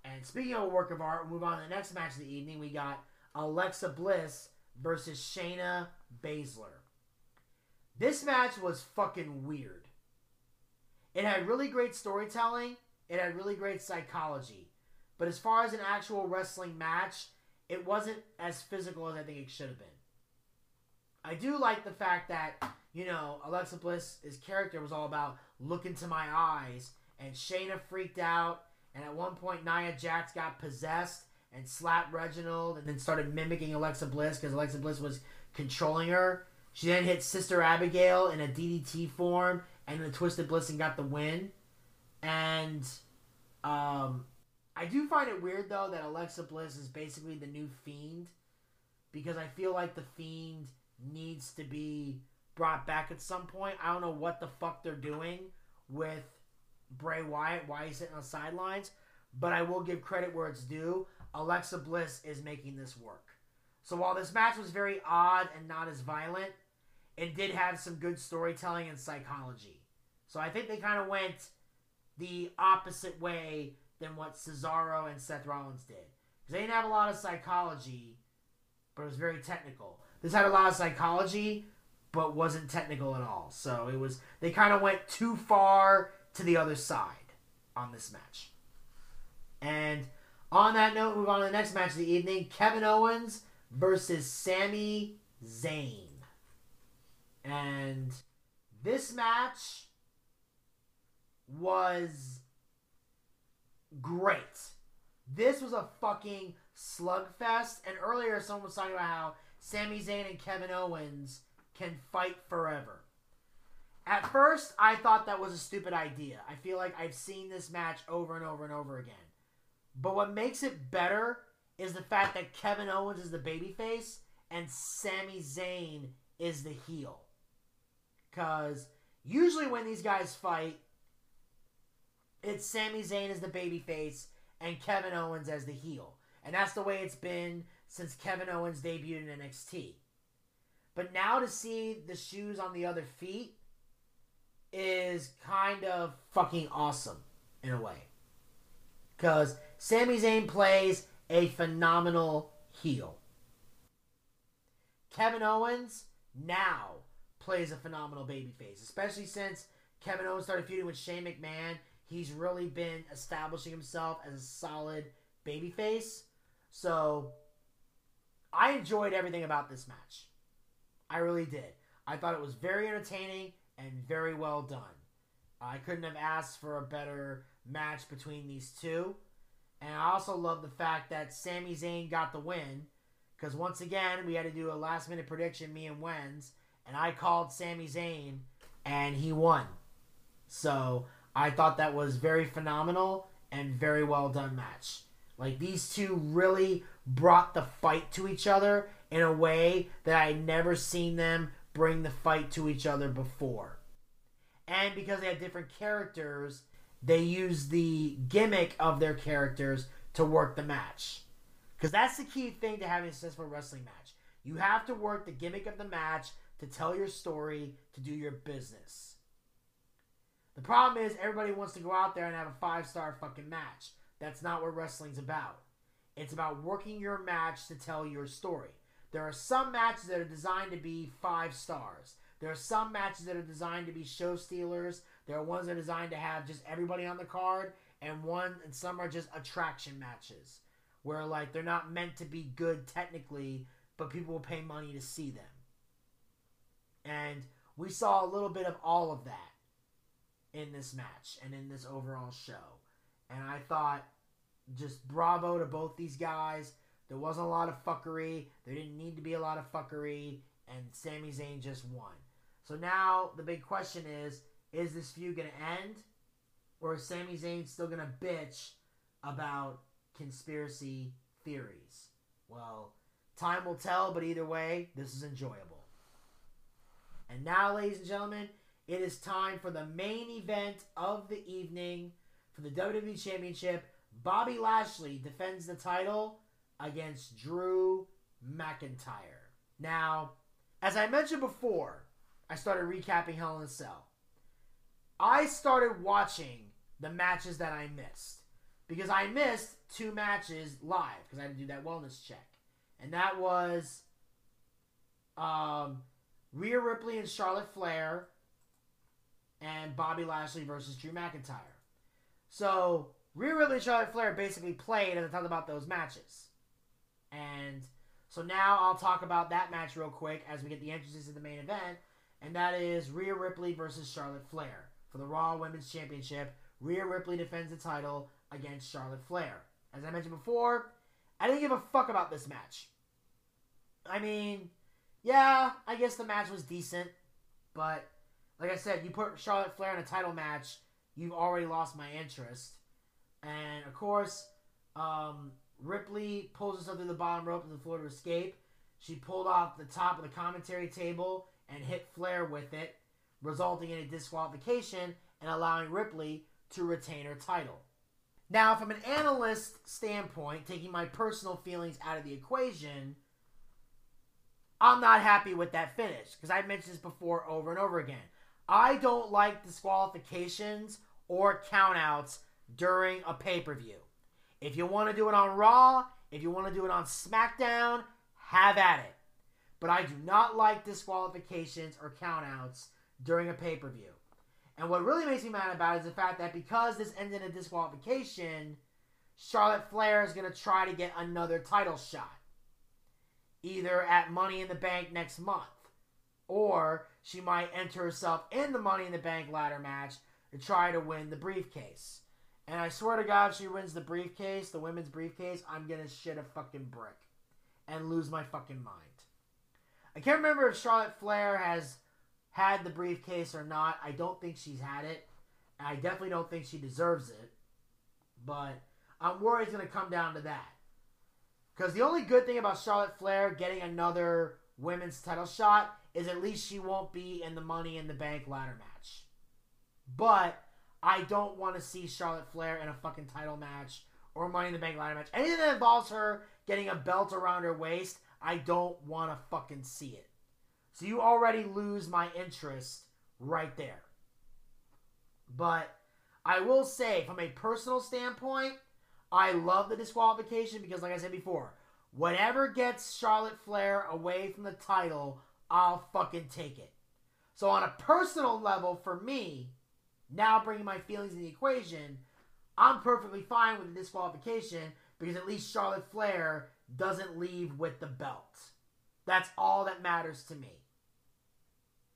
And speaking of a work of art, we'll move on to the next match of the evening. We got Alexa Bliss versus Shayna Baszler. This match was fucking weird. It had really great storytelling, it had really great psychology. But as far as an actual wrestling match, it wasn't as physical as I think it should have been. I do like the fact that, you know, Alexa Bliss's character was all about look into my eyes, and Shayna freaked out, and at one point Nia Jax got possessed and slapped Reginald and then started mimicking Alexa Bliss because Alexa Bliss was controlling her. She then hit Sister Abigail in a DDT form and then Twisted Bliss and got the win. And um, do find it weird though that Alexa Bliss is basically the new Fiend because I feel like the Fiend needs to be brought back at some point. I don't know what the fuck they're doing with Bray Wyatt, why he's sitting on sidelines, but I will give credit where it's due. Alexa Bliss is making this work. So while this match was very odd and not as violent, it did have some good storytelling and psychology. So I think they kind of went the opposite way than what Cesaro and Seth Rollins did. Because they didn't have a lot of psychology, but it was very technical. This had a lot of psychology, but wasn't technical at all. So it was they kind of went too far to the other side on this match. And on that note, move on to the next match of the evening: Kevin Owens versus Sami Zayn. And this match was great. This was a fucking slugfest. And earlier, someone was talking about how Sami Zayn and Kevin Owens can fight forever. At first, I thought that was a stupid idea. I feel like I've seen this match over and over and over again. But what makes it better is the fact that Kevin Owens is the babyface and Sami Zayn is the heel. Because usually when these guys fight, it's Sami Zayn as the babyface and Kevin Owens as the heel. And that's the way it's been since Kevin Owens debuted in NXT. But now to see the shoes on the other feet is kind of fucking awesome in a way. Because Sami Zayn plays a phenomenal heel. Kevin Owens now plays a phenomenal babyface, especially since Kevin Owens started feuding with Shane McMahon. He's really been establishing himself as a solid babyface. So I enjoyed everything about this match. I really did. I thought it was very entertaining and very well done. I couldn't have asked for a better match between these two. And I also love the fact that Sami Zayn got the win. Because once again, we had to do a last minute prediction, me and Wenz. And I called Sami Zayn, and he won. So I thought that was very phenomenal and very well done match. Like these two really brought the fight to each other in a way that I had never seen them bring the fight to each other before. And because they had different characters, they used the gimmick of their characters to work the match. Because that's the key thing to having a successful wrestling match. You have to work the gimmick of the match to tell your story, to do your business. The problem is everybody wants to go out there and have a five star fucking match. That's not what wrestling's about. It's about working your match to tell your story. There are some matches that are designed to be five stars. There are some matches that are designed to be show stealers. There are ones that are designed to have just everybody on the card, and one and some are just attraction matches where like they're not meant to be good technically, but people will pay money to see them. And we saw a little bit of all of that in this match and in this overall show. And I thought just bravo to both these guys. There wasn't a lot of fuckery. There didn't need to be a lot of fuckery. And Sami Zayn just won. So now the big question is is this feud going to end? Or is Sami Zayn still going to bitch about conspiracy theories? Well, time will tell, but either way, this is enjoyable. And now, ladies and gentlemen, it is time for the main event of the evening for the WWE Championship. Bobby Lashley defends the title against Drew McIntyre. Now, as I mentioned before, I started recapping Hell in a Cell. I started watching the matches that I missed because I missed two matches live because I had to do that wellness check, and that was um, Rhea Ripley and Charlotte Flair and Bobby Lashley versus Drew McIntyre. So Rhea Ripley and Charlotte Flair basically played as I talked about those matches, and so now I'll talk about that match real quick as we get the entrances to the main event, and that is Rhea Ripley versus Charlotte Flair for the Raw Women's Championship. Rhea Ripley defends the title against Charlotte Flair. As I mentioned before, I didn't give a fuck about this match. I mean, yeah, I guess the match was decent, but like I said, you put Charlotte Flair in a title match, you've already lost my interest. And of course, um, Ripley pulls herself through the bottom rope to the floor to escape. She pulled off the top of the commentary table and hit Flair with it, resulting in a disqualification and allowing Ripley to retain her title. Now, from an analyst standpoint, taking my personal feelings out of the equation, I'm not happy with that finish because I've mentioned this before over and over again. I don't like disqualifications or countouts during a pay per view. If you want to do it on Raw, if you want to do it on SmackDown, have at it. But I do not like disqualifications or countouts during a pay per view. And what really makes me mad about it is the fact that because this ended in a disqualification, Charlotte Flair is going to try to get another title shot. Either at Money in the Bank next month, or she might enter herself in the Money in the Bank ladder match to try to win the briefcase. And I swear to God, if she wins the briefcase, the women's briefcase, I'm to shit a fucking brick and lose my fucking mind. I can't remember if Charlotte Flair has had the briefcase or not. I don't think she's had it. I definitely don't think she deserves it. But I'm worried it's to come down to that. Because the only good thing about Charlotte Flair getting another women's title shot is at least she won't be in the Money in the Bank ladder match. But I don't want to see Charlotte Flair in a fucking title match or Money in the Bank ladder match. Anything that involves her getting a belt around her waist, I don't want to fucking see it. So you already lose my interest right there. But I will say, from a personal standpoint, I love the disqualification because, like I said before, whatever gets Charlotte Flair away from the title, I'll fucking take it. So, on a personal level, for me, now bringing my feelings in the equation, I'm perfectly fine with the disqualification because at least Charlotte Flair doesn't leave with the belt. That's all that matters to me.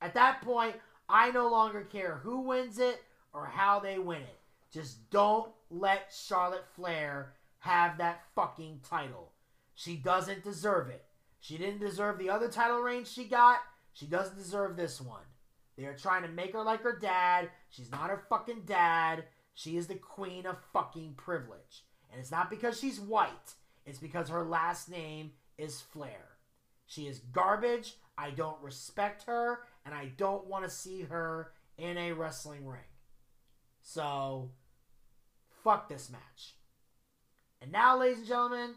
At that point, I no longer care who wins it or how they win it. Just don't let Charlotte Flair have that fucking title. She doesn't deserve it. She didn't deserve the other title reign she got. She doesn't deserve this one. They are trying to make her like her dad. She's not her fucking dad. She is the queen of fucking privilege. And it's not because she's white, it's because her last name is Flair. She is garbage. I don't respect her, and I don't want to see her in a wrestling ring. So, fuck this match. And now, ladies and gentlemen,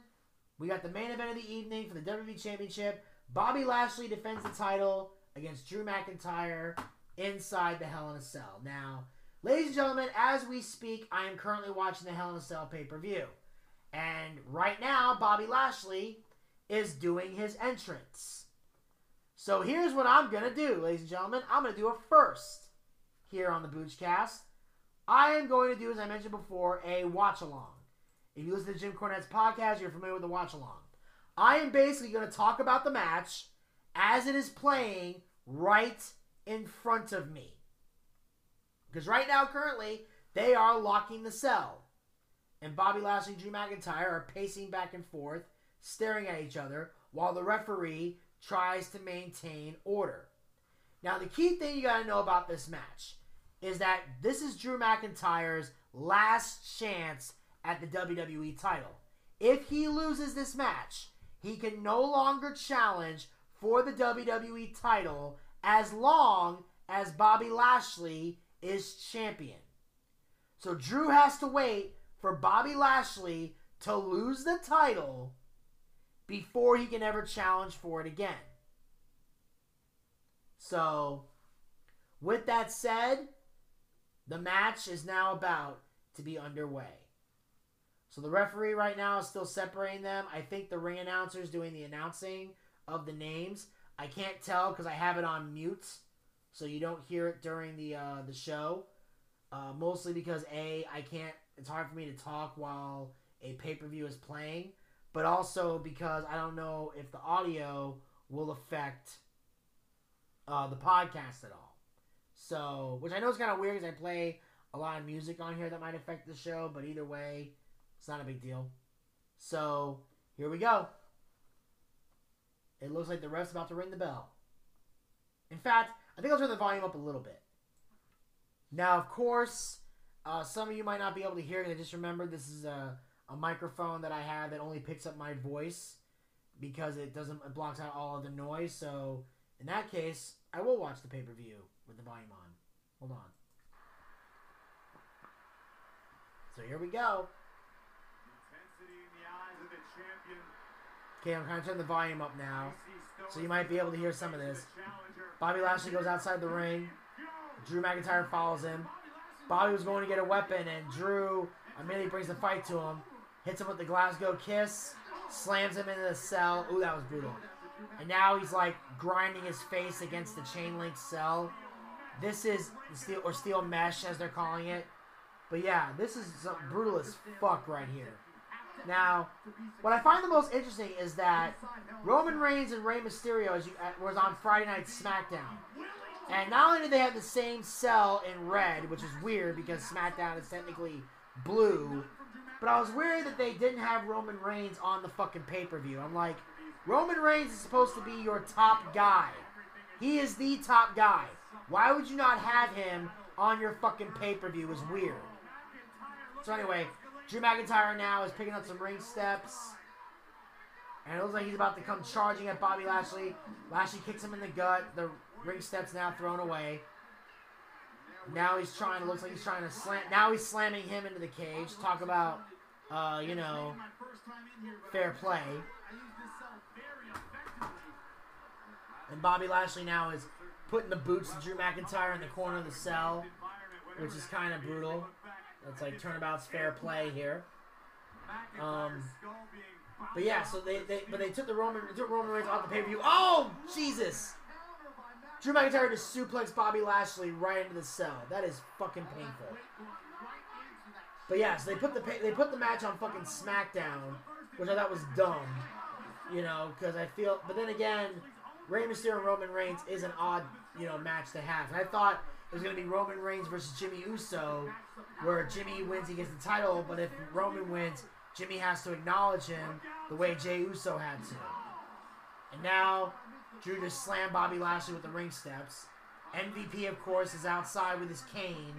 we got the main event of the evening for the WWE Championship Bobby Lashley defends the title against Drew McIntyre inside the Hell in a Cell. Now, ladies and gentlemen, as we speak, I am currently watching the Hell in a Cell pay per view. And right now, Bobby Lashley is doing his entrance. So here's what I'm going to do, ladies and gentlemen. I'm going to do a first here on the Boochcast. I am going to do, as I mentioned before, a watch along. If you listen to Jim Cornette's podcast, you're familiar with the watch along. I am basically going to talk about the match as it is playing right in front of me. Because right now, currently, they are locking the cell. And Bobby Lashley and Drew McIntyre are pacing back and forth, staring at each other, while the referee tries to maintain order. Now, the key thing you got to know about this match is that this is Drew McIntyre's last chance at the WWE title. If he loses this match, he can no longer challenge for the WWE title as long as Bobby Lashley is champion. So Drew has to wait for Bobby Lashley to lose the title before he can ever challenge for it again. So, with that said, the match is now about to be underway. So the referee right now is still separating them. I think the ring announcer is doing the announcing of the names. I can't tell because I have it on mute, so you don't hear it during the uh, the show. Uh, mostly because a I can't. It's hard for me to talk while a pay per view is playing, but also because I don't know if the audio will affect uh, the podcast at all. So, which I know is kind of weird because I play a lot of music on here that might affect the show, but either way, it's not a big deal. So, here we go. It looks like the ref's about to ring the bell. In fact, I think I'll turn the volume up a little bit. Now, of course, uh, some of you might not be able to hear it. I just remember this is a, a microphone that I have that only picks up my voice because it doesn't it blocks out all of the noise. So, in that case, I will watch the pay per view with the volume on. Hold on. So here we go. Intensity in the eyes of the champion. Okay, I'm kind of turning the volume up now, so you might be able to hear some of this. Bobby Lashley goes outside the ring. Drew McIntyre follows him. Bobby was going to get a weapon, and Drew immediately brings the fight to him. Hits him with the Glasgow kiss. Slams him into the cell. Ooh, that was brutal. And now he's like grinding his face against the chain link cell. This is steel or steel mesh as they're calling it. But yeah, this is brutal as fuck right here. Now, what I find the most interesting is that Roman Reigns and Rey Mysterio uh, was on Friday Night SmackDown. And not only do they have the same cell in red, which is weird because SmackDown is technically blue, but I was worried that they didn't have Roman Reigns on the fucking pay per view. I'm like, Roman Reigns is supposed to be your top guy. He is the top guy. Why would you not have him on your fucking pay per view? Is weird. So anyway, Drew McIntyre now is picking up some ring steps. And it looks like he's about to come charging at Bobby Lashley. Lashley kicks him in the gut. The ring steps now thrown away. Now he's trying. Looks like he's trying to slam. Now he's slamming him into the cage. Talk about, uh, you know, fair play. And Bobby Lashley now is putting the boots to Drew McIntyre in the corner of the cell, which is kind of brutal. That's like turnabout's fair play here. Um, but yeah, so they, they but they took the Roman they took Roman Reigns off the pay per view. Oh Jesus! Drew McIntyre just suplexed Bobby Lashley right into the cell. That is fucking painful. But yeah, so they put the they put the match on fucking SmackDown, which I thought was dumb. You know, because I feel. But then again, Rey Mysterio and Roman Reigns is an odd you know match to have. And I thought it was gonna be Roman Reigns versus Jimmy Uso, where Jimmy wins, he gets the title. But if Roman wins, Jimmy has to acknowledge him the way Jey Uso had to. And now Drew just slammed Bobby Lashley with the ring steps. MVP, of course, is outside with his cane,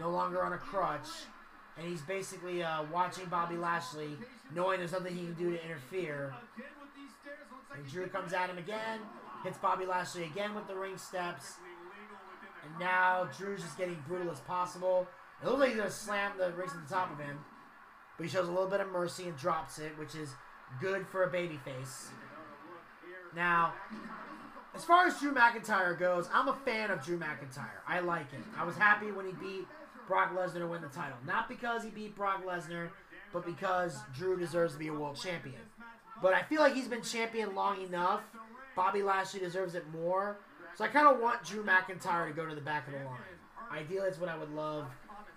no longer on a crutch. And he's basically uh, watching Bobby Lashley, knowing there's nothing he can do to interfere. And Drew comes at him again, hits Bobby Lashley again with the ring steps. And now Drew's just getting brutal as possible. It looks like he's going to slam the rings to the top of him. But he shows a little bit of mercy and drops it, which is good for a babyface. Now, as far as Drew McIntyre goes, I'm a fan of Drew McIntyre. I like him. I was happy when he beat Brock Lesnar to win the title. Not because he beat Brock Lesnar, but because Drew deserves to be a world champion. But I feel like he's been champion long enough. Bobby Lashley deserves it more. So I kind of want Drew McIntyre to go to the back of the line. Ideally, it's what I would love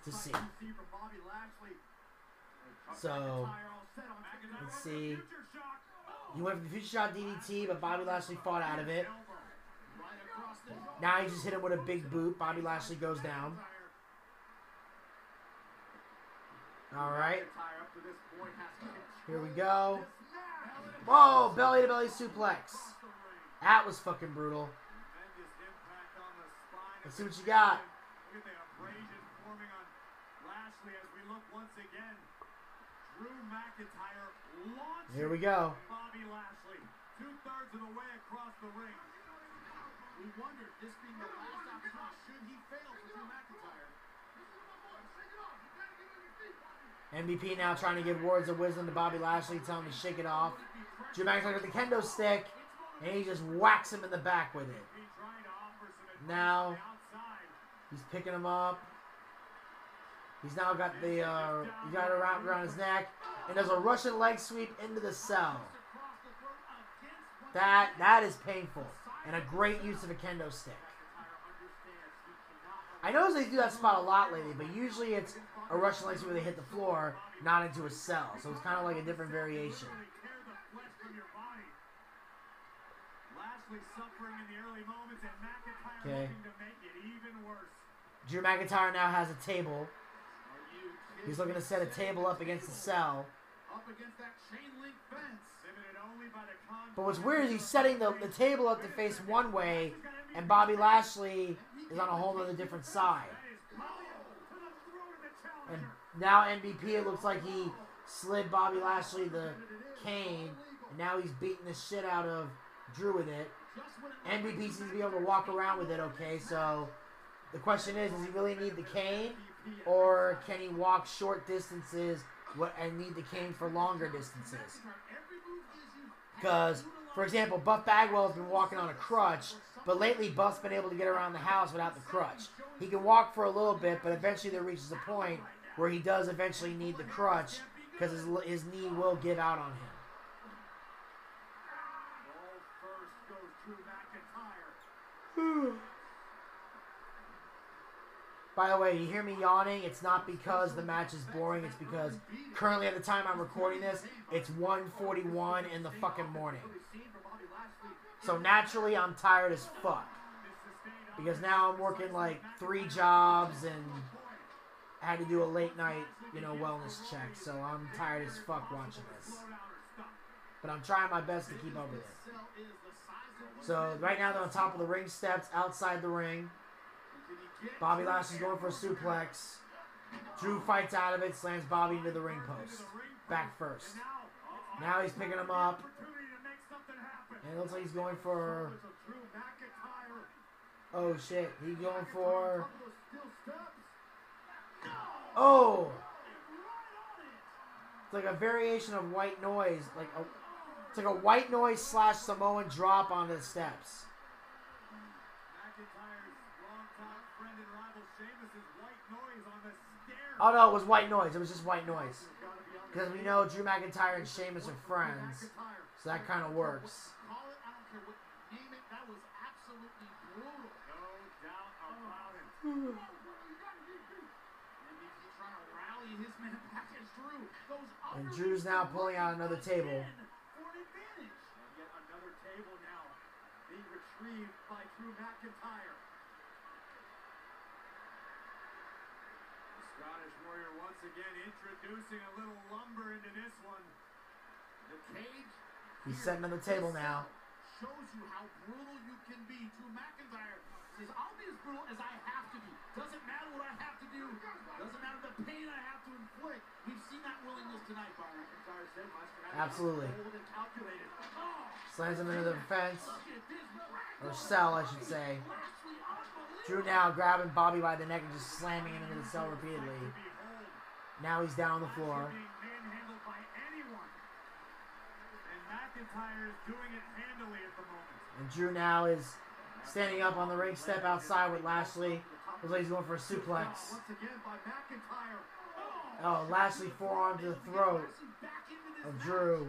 to see. So, let's see. He went for the future shock DDT, but Bobby Lashley fought out of it. Now he just hit him with a big boot. Bobby Lashley goes down. All right. Here we go. Whoa, belly to belly suplex. That was fucking brutal. Let's see what you got. Look at the abrasion forming on Lashley as we look once again. Drew McIntyre launching Here we go. Bobby Lashley two thirds of the way across the ring. We wondered, this being the last opportunity, should he fail for Drew McIntyre? MVP now trying to give words of wisdom to Bobby Lashley, telling him to shake it off. Drew McIntyre with the kendo stick, and he just whacks him in the back with it. He trying to offer some advice Now- on the outside. He's picking him up. He's now got the uh, he got it around around his neck, and there's a Russian leg sweep into the cell. That that is painful, and a great use of a kendo stick. I notice they do that spot a lot lately, but usually it's a Russian leg sweep where they hit the floor, not into a cell. So it's kind of like a different variation. Okay. Drew McIntyre now has a table. Are you kidding He's looking to set a table up against the cell. Up against that chain link fence. Limited only by the confines But what's weird is he's setting the, the table up to face one way, and Bobby Lashley is on a whole other different side. And now MVP, it looks like he slid Bobby Lashley the cane, and now he's beating the shit out of Drew with it. MVP seems to be able to walk around with it okay, so the question is, does he really need the cane, or can he walk short distances wh- and need the cane for longer distances? Because, for example, Buff Bagwell has been walking on a crutch, but lately Buff's been able to get around the house without the crutch. He can walk for a little bit, but eventually there reaches a point where he does eventually need the crutch because his, his knee will give out on him first goes Drew McIntyre. By the way, you hear me yawning? It's not because the match is boring. It's because currently at the time I'm recording this, it's 1:41 in the fucking morning. So naturally I'm tired as fuck. Because now I'm working like three jobs and I had to do a late night, you know, wellness check. So I'm tired as fuck watching this. But I'm trying my best to keep up with it. So right now they're on top of the ring steps outside the ring. Bobby Lashley's going for a suplex. Drew fights out of it, slams Bobby into the ring post. Back first. Now he's picking him up, and it looks like he's going for. Oh shit, he's going for. Oh! It's like a variation of white noise, like a. It's like a white noise slash Samoan drop onto the steps. McIntyre's longtime friend and rival Sheamus' white noise on the stairs. Oh no, it was white noise. It was just white noise. Because we know Drew McIntyre and Sheamus are friends, so that kind of works. And Drew's now pulling out another table. by Drew McIntyre. Scottish Warrior once again introducing a little lumber into this one. The cage He's setting on the table now. shows you how brutal you can be. Drew McIntyre says, I'll be as brutal as I have to be. Doesn't matter what I have to do. Doesn't matter the pain I have to inflict. We've seen that willingness tonight. McIntyre said, Absolutely. Cold and calculated. Oh, Slams him into the fence, look at this. or cell, I should say. Drew now grabbing Bobby by the neck and just slamming him into the cell repeatedly. Now he's down on the floor. being manhandled by anyone. And McIntyre is doing it handily at the moment. And Drew now is standing up on the ring step outside with Lashley. Looks like he's going for a suplex. Once again by McIntyre. Oh, Lashley forearm to the throat of Drew.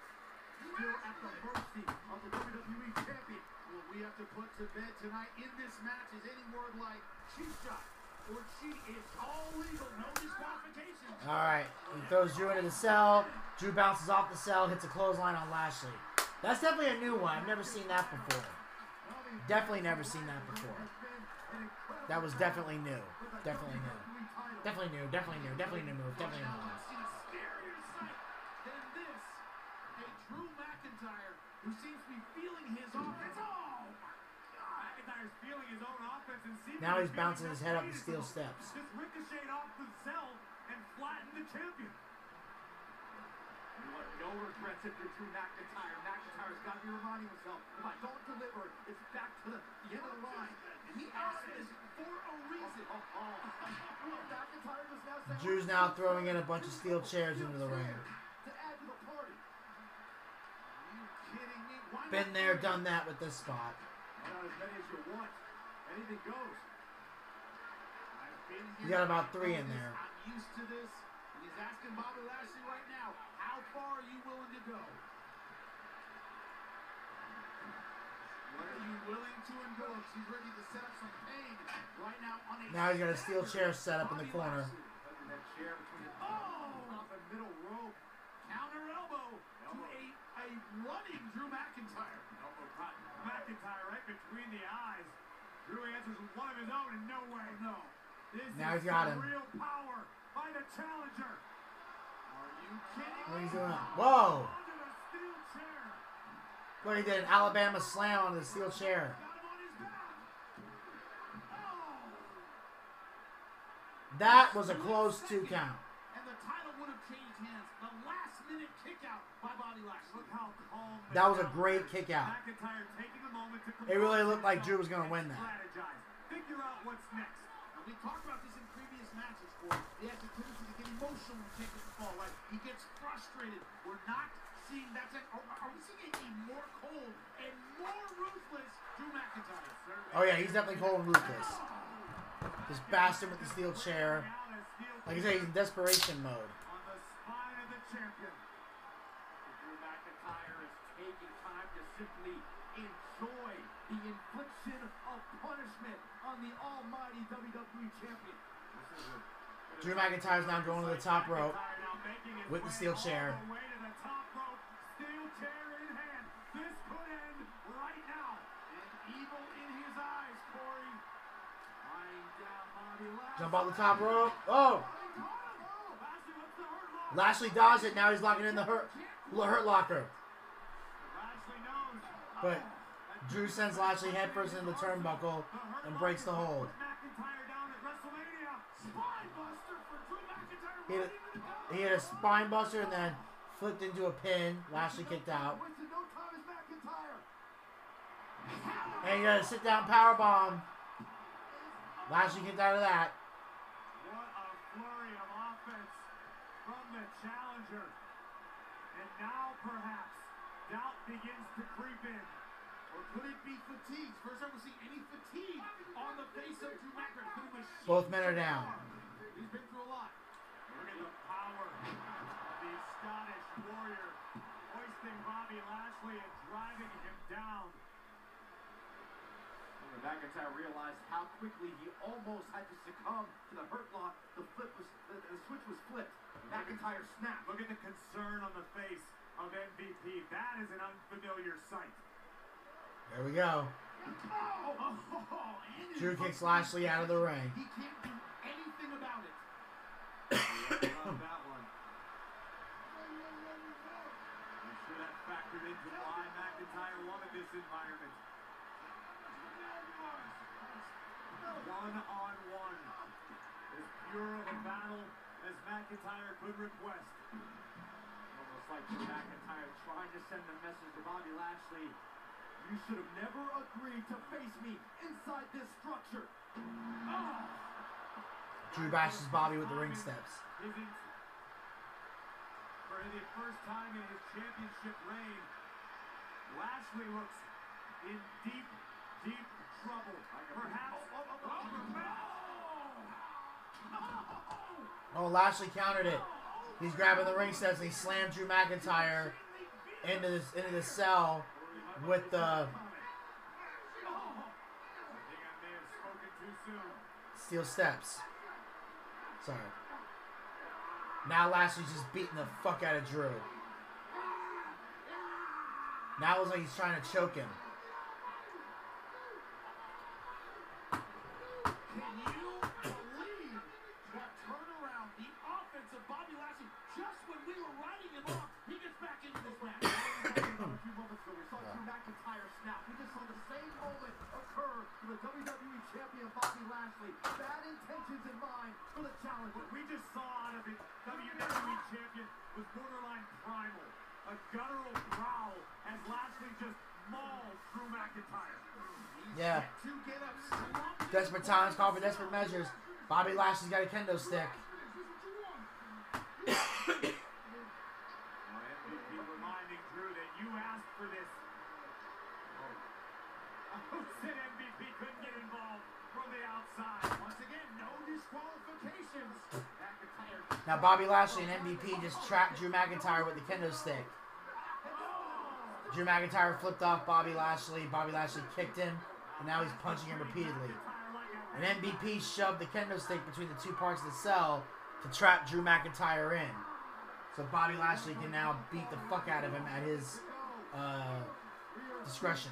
Still at the mercy of the WWE Champion. What we have to put to bed tonight in this match is any word like cheap shot or cheat. It's all legal. No disqualifications. All right, he throws Drew into the cell. Drew bounces off the cell, hits a clothesline on Lashley. That's definitely a new one. I've never seen that before. Definitely never seen that before. That was definitely new. Definitely new. Definitely new. Definitely new. Definitely new move. Definitely new move. seen a scarier sight than this. A Drew McIntyre who seems to be feeling his offense. Oh my God! McIntyre's feeling his own offense and seemingly Now he's bouncing his head up the steel steps. ricocheted off the cell and flattened the champion. Look, no regrets if you're Drew McIntyre. McIntyre's got to be reminding himself, if I don't deliver, it's back to the, the end of the line. And he asked this for a reason. Oh, oh. McIntyre just now saying, Drew's now throwing in a bunch of steel chairs into the ring. To add to the party. Are you kidding me? Why Been there, done that with this spot. Not as many as you want. Anything goes. I've been You here. got about three in there. I'm used to this. He's asking Bobby Lashley right now, how far are you willing to go? What are you willing to endure? She's ready to set up some pain right now on a Now he's got a steel chair set up in the corner. Under that chair between the Oh! off the middle rope. counter elbow to a, a running Drew McIntyre. Elbow caught McIntyre right between the eyes. Drew answers with one of his own and no way. No. This Now is he's got some him. real power by the challenger. Are you kidding What me? he's doing? Whoa! Onto the steel chair. Look, he did an Alabama slam on the steel chair. Got him on his back. Oh! That was a close two count. And the title would have changed hands. The last minute kick out by Bobby Lashley. Look how calm. and That was a great kick out. To It really looked like Drew was gonna win that. About this in previous matches, to get emotional the right? He gets frustrated. We're not seeing that. Are, we seeing more cold and more ruthless Drew McIntyre? Oh yeah, he's definitely cold and ruthless. This bastard with the steel chair. Like I say, he's in desperation mode. on the spine of the champion. Drew McIntyre is taking time to simply enjoy the infliction of punishment on the almighty WWE champion. Drew McIntyre's now going to the top rope. With the steel chair. Jump on the top rope. Oh! Lashley, dodged it. Now he's locking in the hurt, hurt locker. But Drew sends Lashley headfirst into the turnbuckle and breaks the hold. puts McIntyre down at WrestleMania. Spinebuster for Drew McIntyre. He he hit a spine buster and then flipped into a pin. Lashley kicked out. Wasted no time as McIntyre. And he got a sit down power bomb. Lashley kicked out of that. What a flurry of offense from the challenger. And now perhaps doubt begins to creep in. Or could it be fatigue? First time we see any fatigue on the face of Drew McIntyre. Could he machine Both men are down. He's been through a lot. Look at the power of the Scottish warrior hoisting Bobby Lashley and driving him down. When McIntyre realized how quickly he almost had to succumb to the hurt lock, the flip was the, the switch was flipped. McIntyre snapped. Look at the concern on the face of MVP. That is an unfamiliar sight. There we go. Oh, oh, oh, Drew kicks Lashley out of the ring. He can't do anything about it. Love that one. factored into why McIntyre won this environment. One on one. As pure of a battle as McIntyre could request. Almost like McIntyre trying to send the message to Bobby Lashley. You should have never agreed to face me inside this structure. Oh. Drew bashes Bobby with the ring steps. Isn't for the first time in his championship reign, Lashley looks in deep, deep trouble. Perhaps. Oh, oh, oh, oh. Lashley countered it. He's grabbing the ring steps he slammed Drew McIntyre into this into the cell with the I think I may have spoken too soon. steel steps. Sorry. Now Lashley's just beating the fuck out of Drew. Now it looks like he's trying to choke him. Can you believe that turnaround, the offense of Bobby Lashley, just when we were riding him off, he gets back into this match. a few moments ago, we saw Drew McIntyre snap. We just saw the same moment occur to the WWE Champion Bobby Lashley. Bad intentions in mind for the challenger. What we just saw out of the WWE champion was borderline primal. A guttural growl as Lashley just mauled Drew McIntyre. Yeah. To get up, Desperate times call for desperate measures. Bobby Lashley's got a kendo stick. Reminding Drew that you asked for this. Oh. Oh, Who said MVP couldn't get involved from the outside? Once again, no disqualifications. Now Bobby Lashley and MVP just trapped Drew McIntyre with the kendo stick. Drew McIntyre flipped off Bobby Lashley. Bobby Lashley kicked him, and now he's punching him repeatedly. And MVP shoved the kendo stick between the two parts of the cell to trap Drew McIntyre in. So Bobby Lashley can now beat the fuck out of him at his uh, discretion.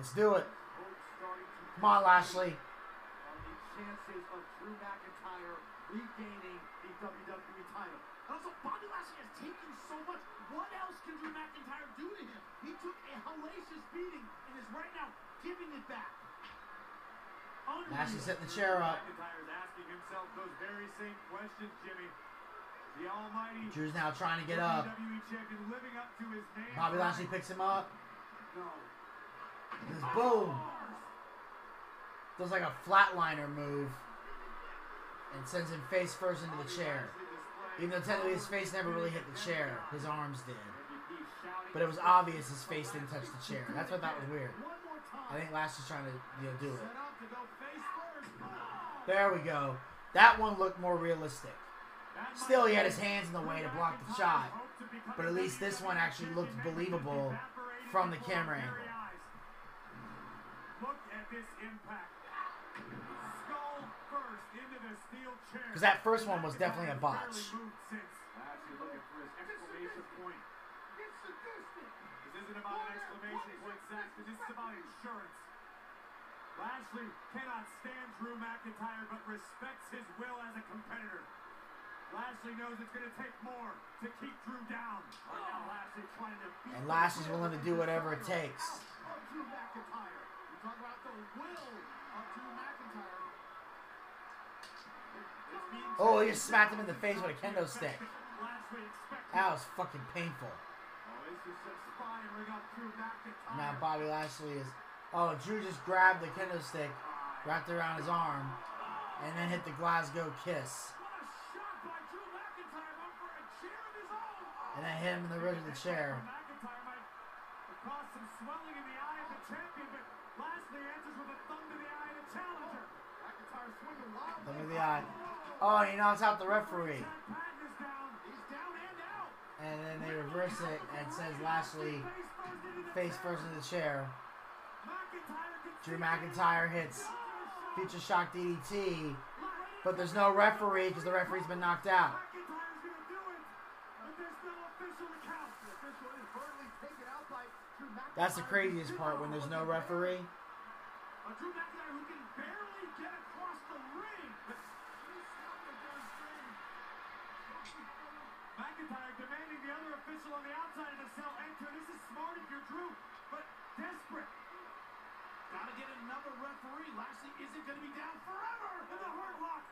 Let's do it. Come on, Lashley. on the chances of Drew McIntyre regaining the WWE title. And also, Bobby Lashley has taken so much. What else can Drew McIntyre do to him? He took a hellacious beating and is right now giving it back. Unreal. Lashley setting the chair up. McIntyre's asking himself those very same questions, Jimmy. The almighty Drew's now trying to get up. WWE champion living up to his. Bobby Lashley picks him up. No. Just boom. Does like a flatliner move. And sends him face first into the chair. Even though technically his face never really hit the chair. His arms did. But it was obvious his face didn't touch the chair. That's what I thought was weird. One more time. I think Lashley's trying to, you know, do it. Set up to go face first. Oh! There we go. That one looked more realistic. Still, he had his hands in the way to block the shot. But at least this one actually looked believable from the camera angle. Look at this impact. Skull first into the steel chair. Because that first one was definitely a botch. Barely moved since. Lashley looking for his exclamation point. This isn't about an exclamation point, Saxton. This is about insurance. Lashley cannot stand Drew McIntyre, but respects his will as a competitor. Lashley knows it's going to take more to keep Drew down. Right now, Lashley trying to beat And Lashley's willing to do whatever it takes. Drew McIntyre. You talk about the will of Drew McIntyre. Oh, he just smacked him in the face with a kendo stick. That was fucking painful. Oh, this is inspiring up Drew McIntyre. Now Bobby Lashley is. Oh, Drew just grabbed the kendo stick, wrapped it around his arm, and then hit the Glasgow kiss. And then hit him in the ridge of the chair. Caused some in the eye of the the eye. Look. Oh, he knocks out the referee. And then they reverse it and says Lashley face first in the chair. Drew McIntyre hits Future Shock DDT, but there's no referee because the referee's been knocked out. That's the craziest part when there's no referee. McIntyre demanding the other official on the outside of the cell enter. This is smart if you're Drew, but desperate. Gotta get another referee. Lashley isn't gonna be down forever. And the hurt lock.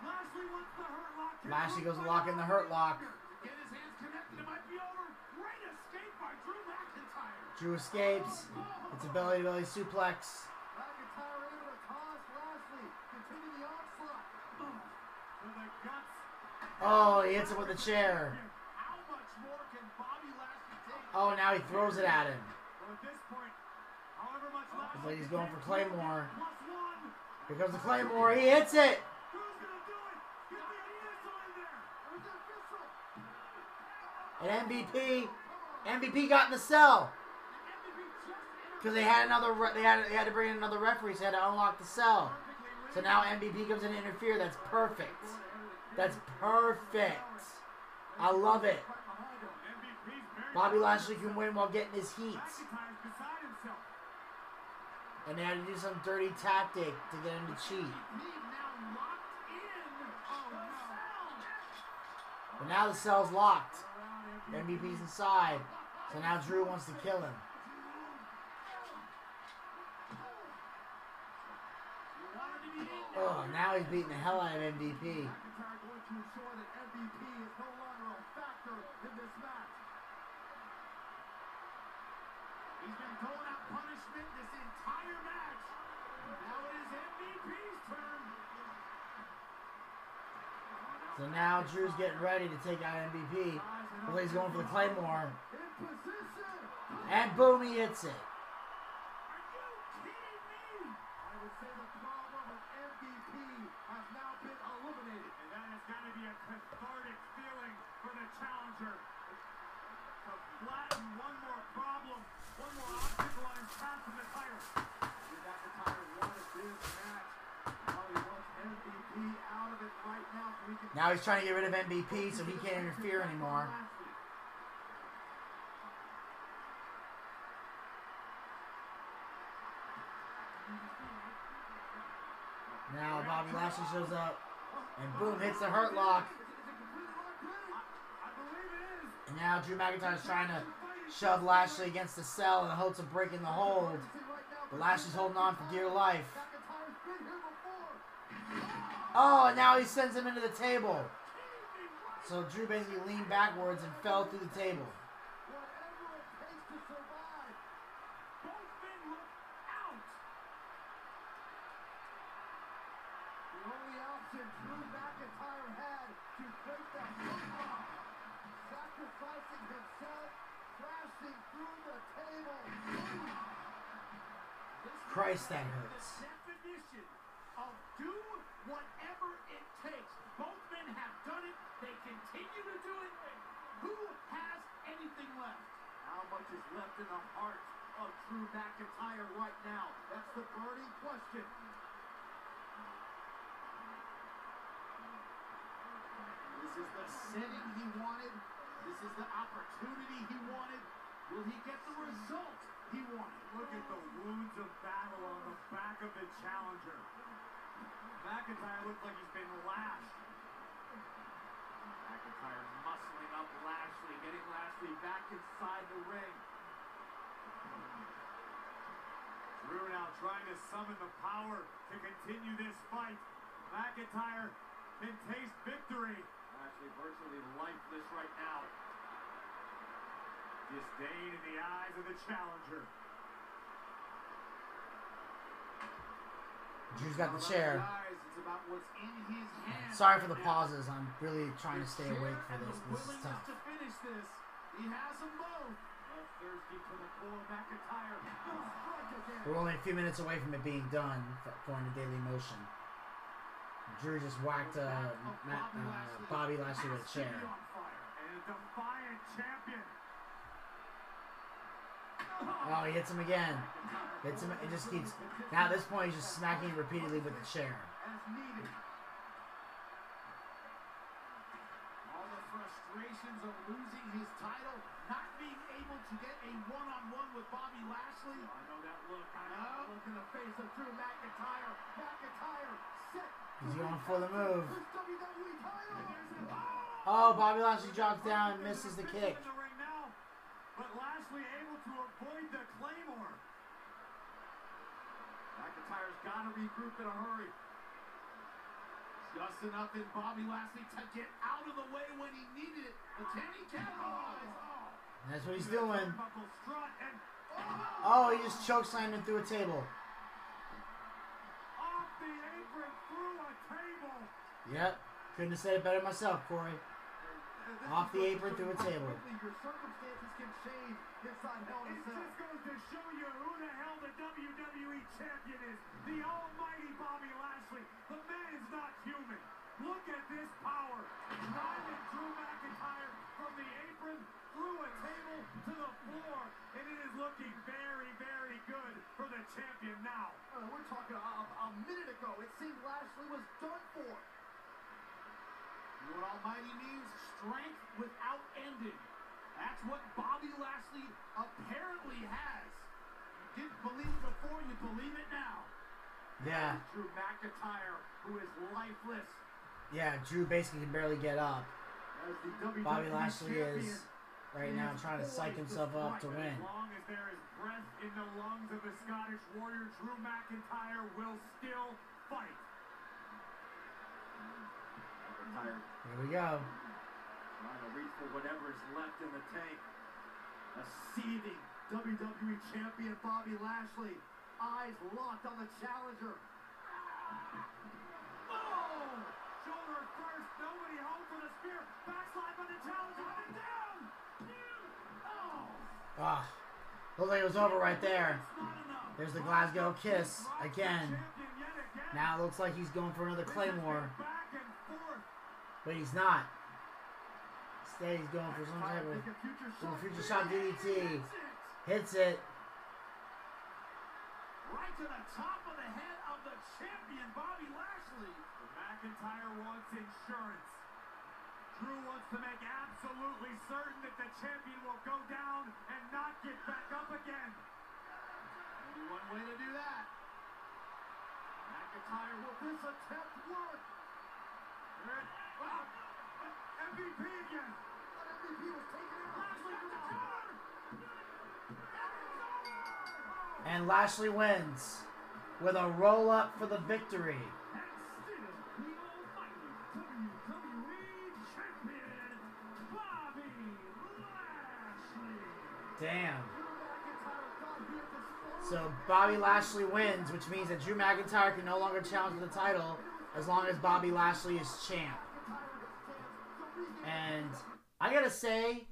Lashley wants the hurt lock. Can Lashley goes to lock in the hurt lock. Get his hands connected. It might be over. Great escape by Drew McIntyre. Drew escapes. It's a belly to belly suplex. McIntyre able to toss Lashley. Continue the onslaught. For the guts. Oh, he hits him with a chair. How much more can Bobby Lashley take? Oh, now he throws it at him. Well, at this point, Lashley like he's going for Claymore. Here comes the Claymore. He hits it. And MVP, MVP got in the cell because they had another. They had they had to bring in another referee, so they had to unlock the cell. So now MVP comes in to interfere. That's perfect. That's perfect. I love it. Bobby Lashley can win while getting his heat. McIntyre's beside himself. And they had to do some dirty tactic to get him to cheat. He's now locked in. Oh no. But now the cell's locked. MVP's inside. So now Drew wants to kill him. Oh, now he's beating the hell out of MVP. McIntyre going to ensure that MVP is no longer a factor in this match. He's been doling out punishment this entire match. Now it is MVP's turn. So now Drew's getting ready to take out MVP. Like he's going for the Claymore. And boom, he hits it. One more problem, one more obstacle on his path to the title. Drew McIntyre wanted this match. Now he wants MVP out of it right now he's trying to get rid of MVP so he can't interfere anymore. Now Bobby Lashley shows up and boom, hits the hurt lock. Is. And now Drew McIntyre's trying to shove Lashley against the cell in the hopes of breaking the hold. But Lashley's holding on for dear life. McIntyre's been here before. Oh, now he sends him into the table. So Drew basically leaned backwards and fell through the table. Whatever it takes to survive. Both men look out. The only option Drew McIntyre had to break that football. Sacrificing himself, crashing through the table. This Christ, that is hurts. The definition of do whatever it takes. Both men have done it. They continue to do it. Who has anything left? How much is left in the heart of Drew McIntyre right now? That's the burning question. This is the setting he wanted. This is the opportunity he wanted. Will he get the result he wanted? Look at the wounds of battle on the back of the challenger. McIntyre looks like he's been lashed. McIntyre muscling up Lashley, getting Lashley back inside the ring. Drew now trying to summon the power to continue this fight. McIntyre can taste victory. Lashley virtually lifeless right now. Disdain in the eyes of the challenger. Drew's got the chair. eyes, it's about what's in his hands Sorry for the pauses. I'm really trying to stay awake for this. This is tough. to finish this. He has them both. Bloodthirsty to the core, McIntyre. will strike again. We're only a few minutes away from it being done, according to Daily Motion. Drew just whacked uh, Matt, uh, Bobby Lashley with a chair. And a defiant champion. Oh, he hits him again. Hits him. It just keeps. Now at this point, he's just smacking repeatedly with the chair. All the frustrations of losing his title, not being able to get a one-on-one with Bobby Lashley. I know that look. I know. Look in the face of Drew McIntyre. McIntyre set. He's going for the move. His WWE title. Oh, Bobby Lashley drops down and misses the kick. In the ring now, but Lashley able to avoid the claymore. McIntyre's got to regroup in a hurry. Just enough in Bobby Lashley to get out of the way when he needed it. But can he capitalize? That's what he's doing. Buckle strut and Oh, he just choke slammed him through a table. Yep. Couldn't have said it better myself, Corey. Off the apron through a table. Your circumstances can change Hell in a It just goes to show you who the hell the WWE champion is. The almighty Bobby Lashley. The man is not human. Look at this power. Driving Drew McIntyre from the apron through a table to the floor. And it is looking very, very good for the champion now. Uh, we're talking a, a minute ago. It seemed Lashley was done for. What Almighty means? Strength without ending. That's what Bobby Lashley apparently has. You didn't believe it before, you believe it now. Yeah. Drew McIntyre, who is lifeless Yeah, Drew basically can barely get up. as the WWE Bobby Lashley is right now trying to psych himself up to win. As long as there is breath in the lungs of the Scottish Warrior, Drew McIntyre will still fight. McIntyre Here we go. trying to reach for whatever is left in the tank. A seething WWE champion Bobby Lashley. Eyes locked on the challenger. Oh! Shoulder first, nobody home for the spear. Backslide by the challenger, and down! Oh! Ah. Looked like it was over right there. It's not enough. There's the Glasgow kiss again. champion yet again. Now it looks like he's going for another This has been Claymore, Back and forth. But he's not. Instead, he's going for some type of Make a future little shot. shot DDT. Hits it. Hits it. Right to the top of the head of the champion Bobby Lashley. McIntyre wants insurance. Drew wants to make absolutely certain that the champion will go down and not get back up again. Only one way to do that. McIntyre, will this attempt work? Wow. MVP again. But MVP was taken out. Lashley to the cover. And Lashley wins with a roll up for the victory. And still the almighty WWE champion, Bobby Lashley. Damn. McIntyre thought he had disposed So Bobby Lashley wins, which means that Drew McIntyre can no longer challenge for the title as long as Bobby Lashley is champ. And I gotta say,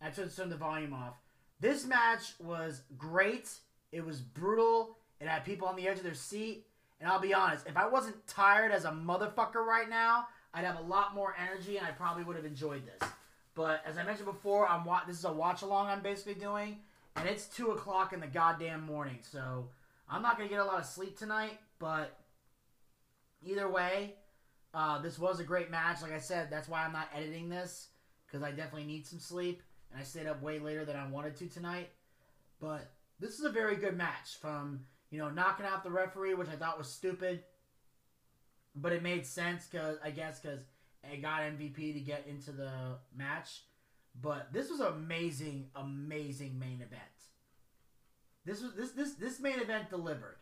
I should turn the volume off. This match was great. It was brutal. It had people on the edge of their seat. And I'll be honest, if I wasn't tired as a motherfucker right now, I'd have a lot more energy and I probably would have enjoyed this. But as I mentioned before, I'm wa- this is a watch along I'm basically doing, and it's two o'clock in the goddamn morning, so I'm not gonna get a lot of sleep tonight. But either way, uh, this was a great match. Like I said, that's why I'm not editing this because I definitely need some sleep, and I stayed up way later than I wanted to tonight. But this is a very good match. From you know knocking out the referee, which I thought was stupid, but it made sense because I guess because it got MVP to get into the match. But this was amazing, amazing main event. This was this this this main event delivered.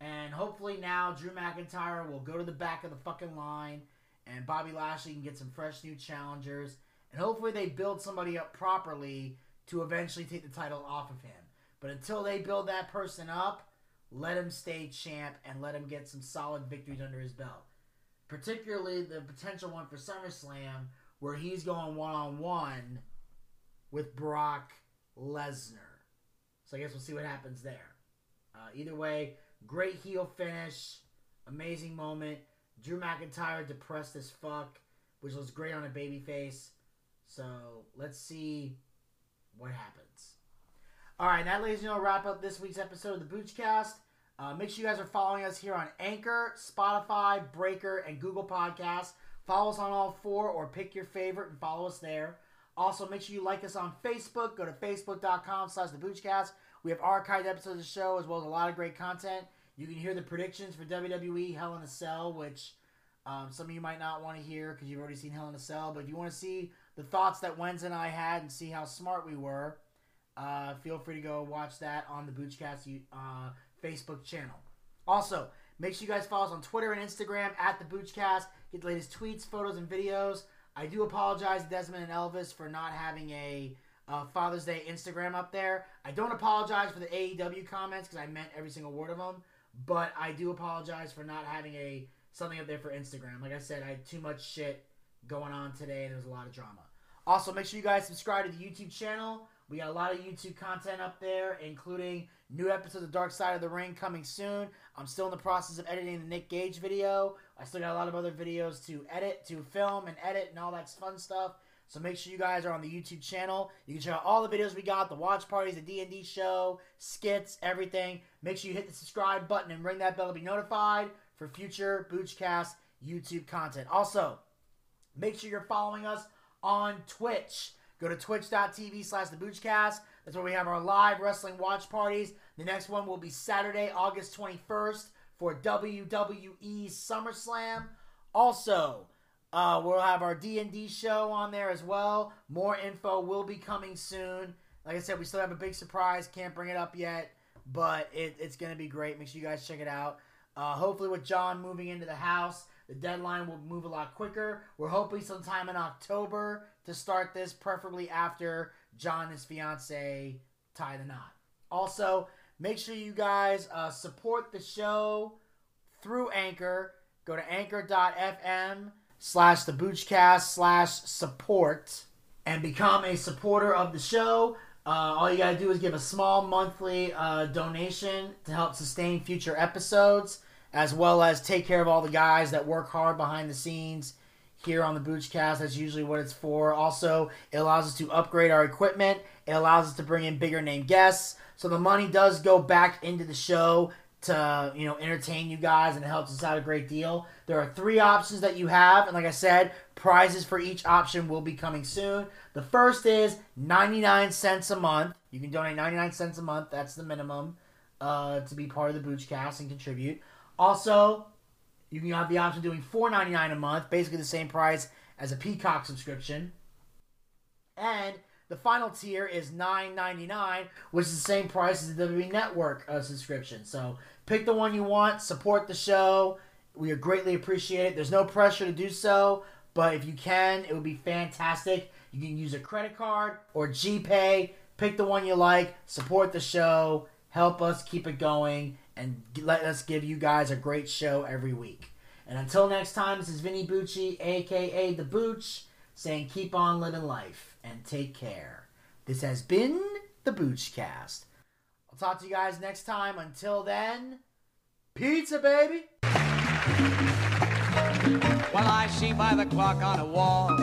And hopefully now Drew McIntyre will go to the back of the fucking line and Bobby Lashley can get some fresh new challengers. And hopefully they build somebody up properly to eventually take the title off of him. But until they build that person up, let him stay champ and let him get some solid victories under his belt. Particularly the potential one for SummerSlam where he's going one on one with Brock Lesnar. So I guess we'll see what happens there. Uh, either way, great heel finish, amazing moment. Drew McIntyre depressed as fuck, which was great on a babyface. So let's see what happens. All right, that, ladies and gentlemen, wrap up this week's episode of the Boochcast. Uh, make sure you guys are following us here on Anchor, Spotify, Breaker, and Google Podcasts. Follow us on all four or pick your favorite and follow us there. Also, make sure you like us on Facebook. Go to facebook.com slash the. We have archived episodes of the show as well as a lot of great content. You can hear the predictions for WWE Hell in a Cell, which um, some of you might not want to hear because you've already seen Hell in a Cell. But if you want to see the thoughts that Wenz and I had and see how smart we were, uh, feel free to go watch that on the Boochcast uh, Facebook channel. Also, make sure you guys follow us on Twitter and Instagram at the Boochcast. Get the latest tweets, photos, and videos. I do apologize, to Desmond and Elvis, for not having a uh, Father's Day Instagram up there. I don't apologize for the AEW comments because I meant every single word of them, but I do apologize for not having a something up there for Instagram. Like I said, I had too much shit going on today, and there was a lot of drama. Also, make sure you guys subscribe to the YouTube channel. We got a lot of YouTube content up there, including new episodes of Dark Side of the Ring coming soon. I'm still in the process of editing the Nick Gage video. I still got a lot of other videos to edit, to film and edit, and all that fun stuff. So make sure you guys are on the YouTube channel. You can check out all the videos we got, the watch parties, the D&D show, skits, everything. Make sure you hit the subscribe button and ring that bell to be notified for future Boochcast YouTube content. Also, make sure you're following us on Twitch. Go to twitch.tv slash the Boochcast. That's where we have our live wrestling watch parties. The next one will be Saturday, August 21st for WWE SummerSlam. Also, uh, we'll have our D&D show on there as well. More info will be coming soon. Like I said, we still have a big surprise. Can't bring it up yet, but it, it's going to be great. Make sure you guys check it out. Uh, hopefully, with John moving into the house, the deadline will move a lot quicker. We're hoping sometime in October to start this, preferably after John and his fiance tie the knot. Also, make sure you guys uh, support the show through Anchor. Go to anchor.fm slash the slash support and become a supporter of the show. Uh, all you gotta do is give a small monthly uh, donation to help sustain future episodes, as well as take care of all the guys that work hard behind the scenes here on the Boochcast. That's usually what it's for. Also, it allows us to upgrade our equipment. It allows us to bring in bigger name guests. So the money does go back into the show to you know entertain you guys and it helps us out a great deal. There are three options that you have, and like I said, prizes for each option will be coming soon. The first is 99 cents a month. You can donate 99 cents a month. That's the minimum uh, to be part of the Boochcast and contribute. Also, you can have the option of doing $4.99 a month, basically the same price as a Peacock subscription. And the final tier is $9.99, which is the same price as the WWE Network uh, subscription. So pick the one you want, support the show. We greatly appreciate it. There's no pressure to do so, but if you can, it would be fantastic. You can use a credit card or GPay. Pick the one you like, support the show, help us keep it going, and let us give you guys a great show every week. And until next time, this is Vinny Bucci, aka The Booch, saying keep on living life and take care. This has been the Boochcast. I'll talk to you guys next time. Until then, pizza, baby! Well, I see by the clock on a wall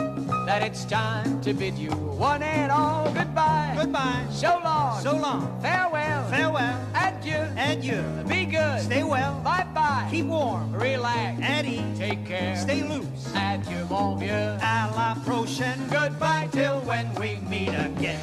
that it's time to bid you one and all goodbye. Goodbye. So long. So long. Farewell. Farewell. Adieu. Adieu. Be good. Stay well. Bye bye. Keep warm. Relax. At ease. Take care. Stay loose. Adieu, mon vieux. À la prochaine. Goodbye till when we meet again.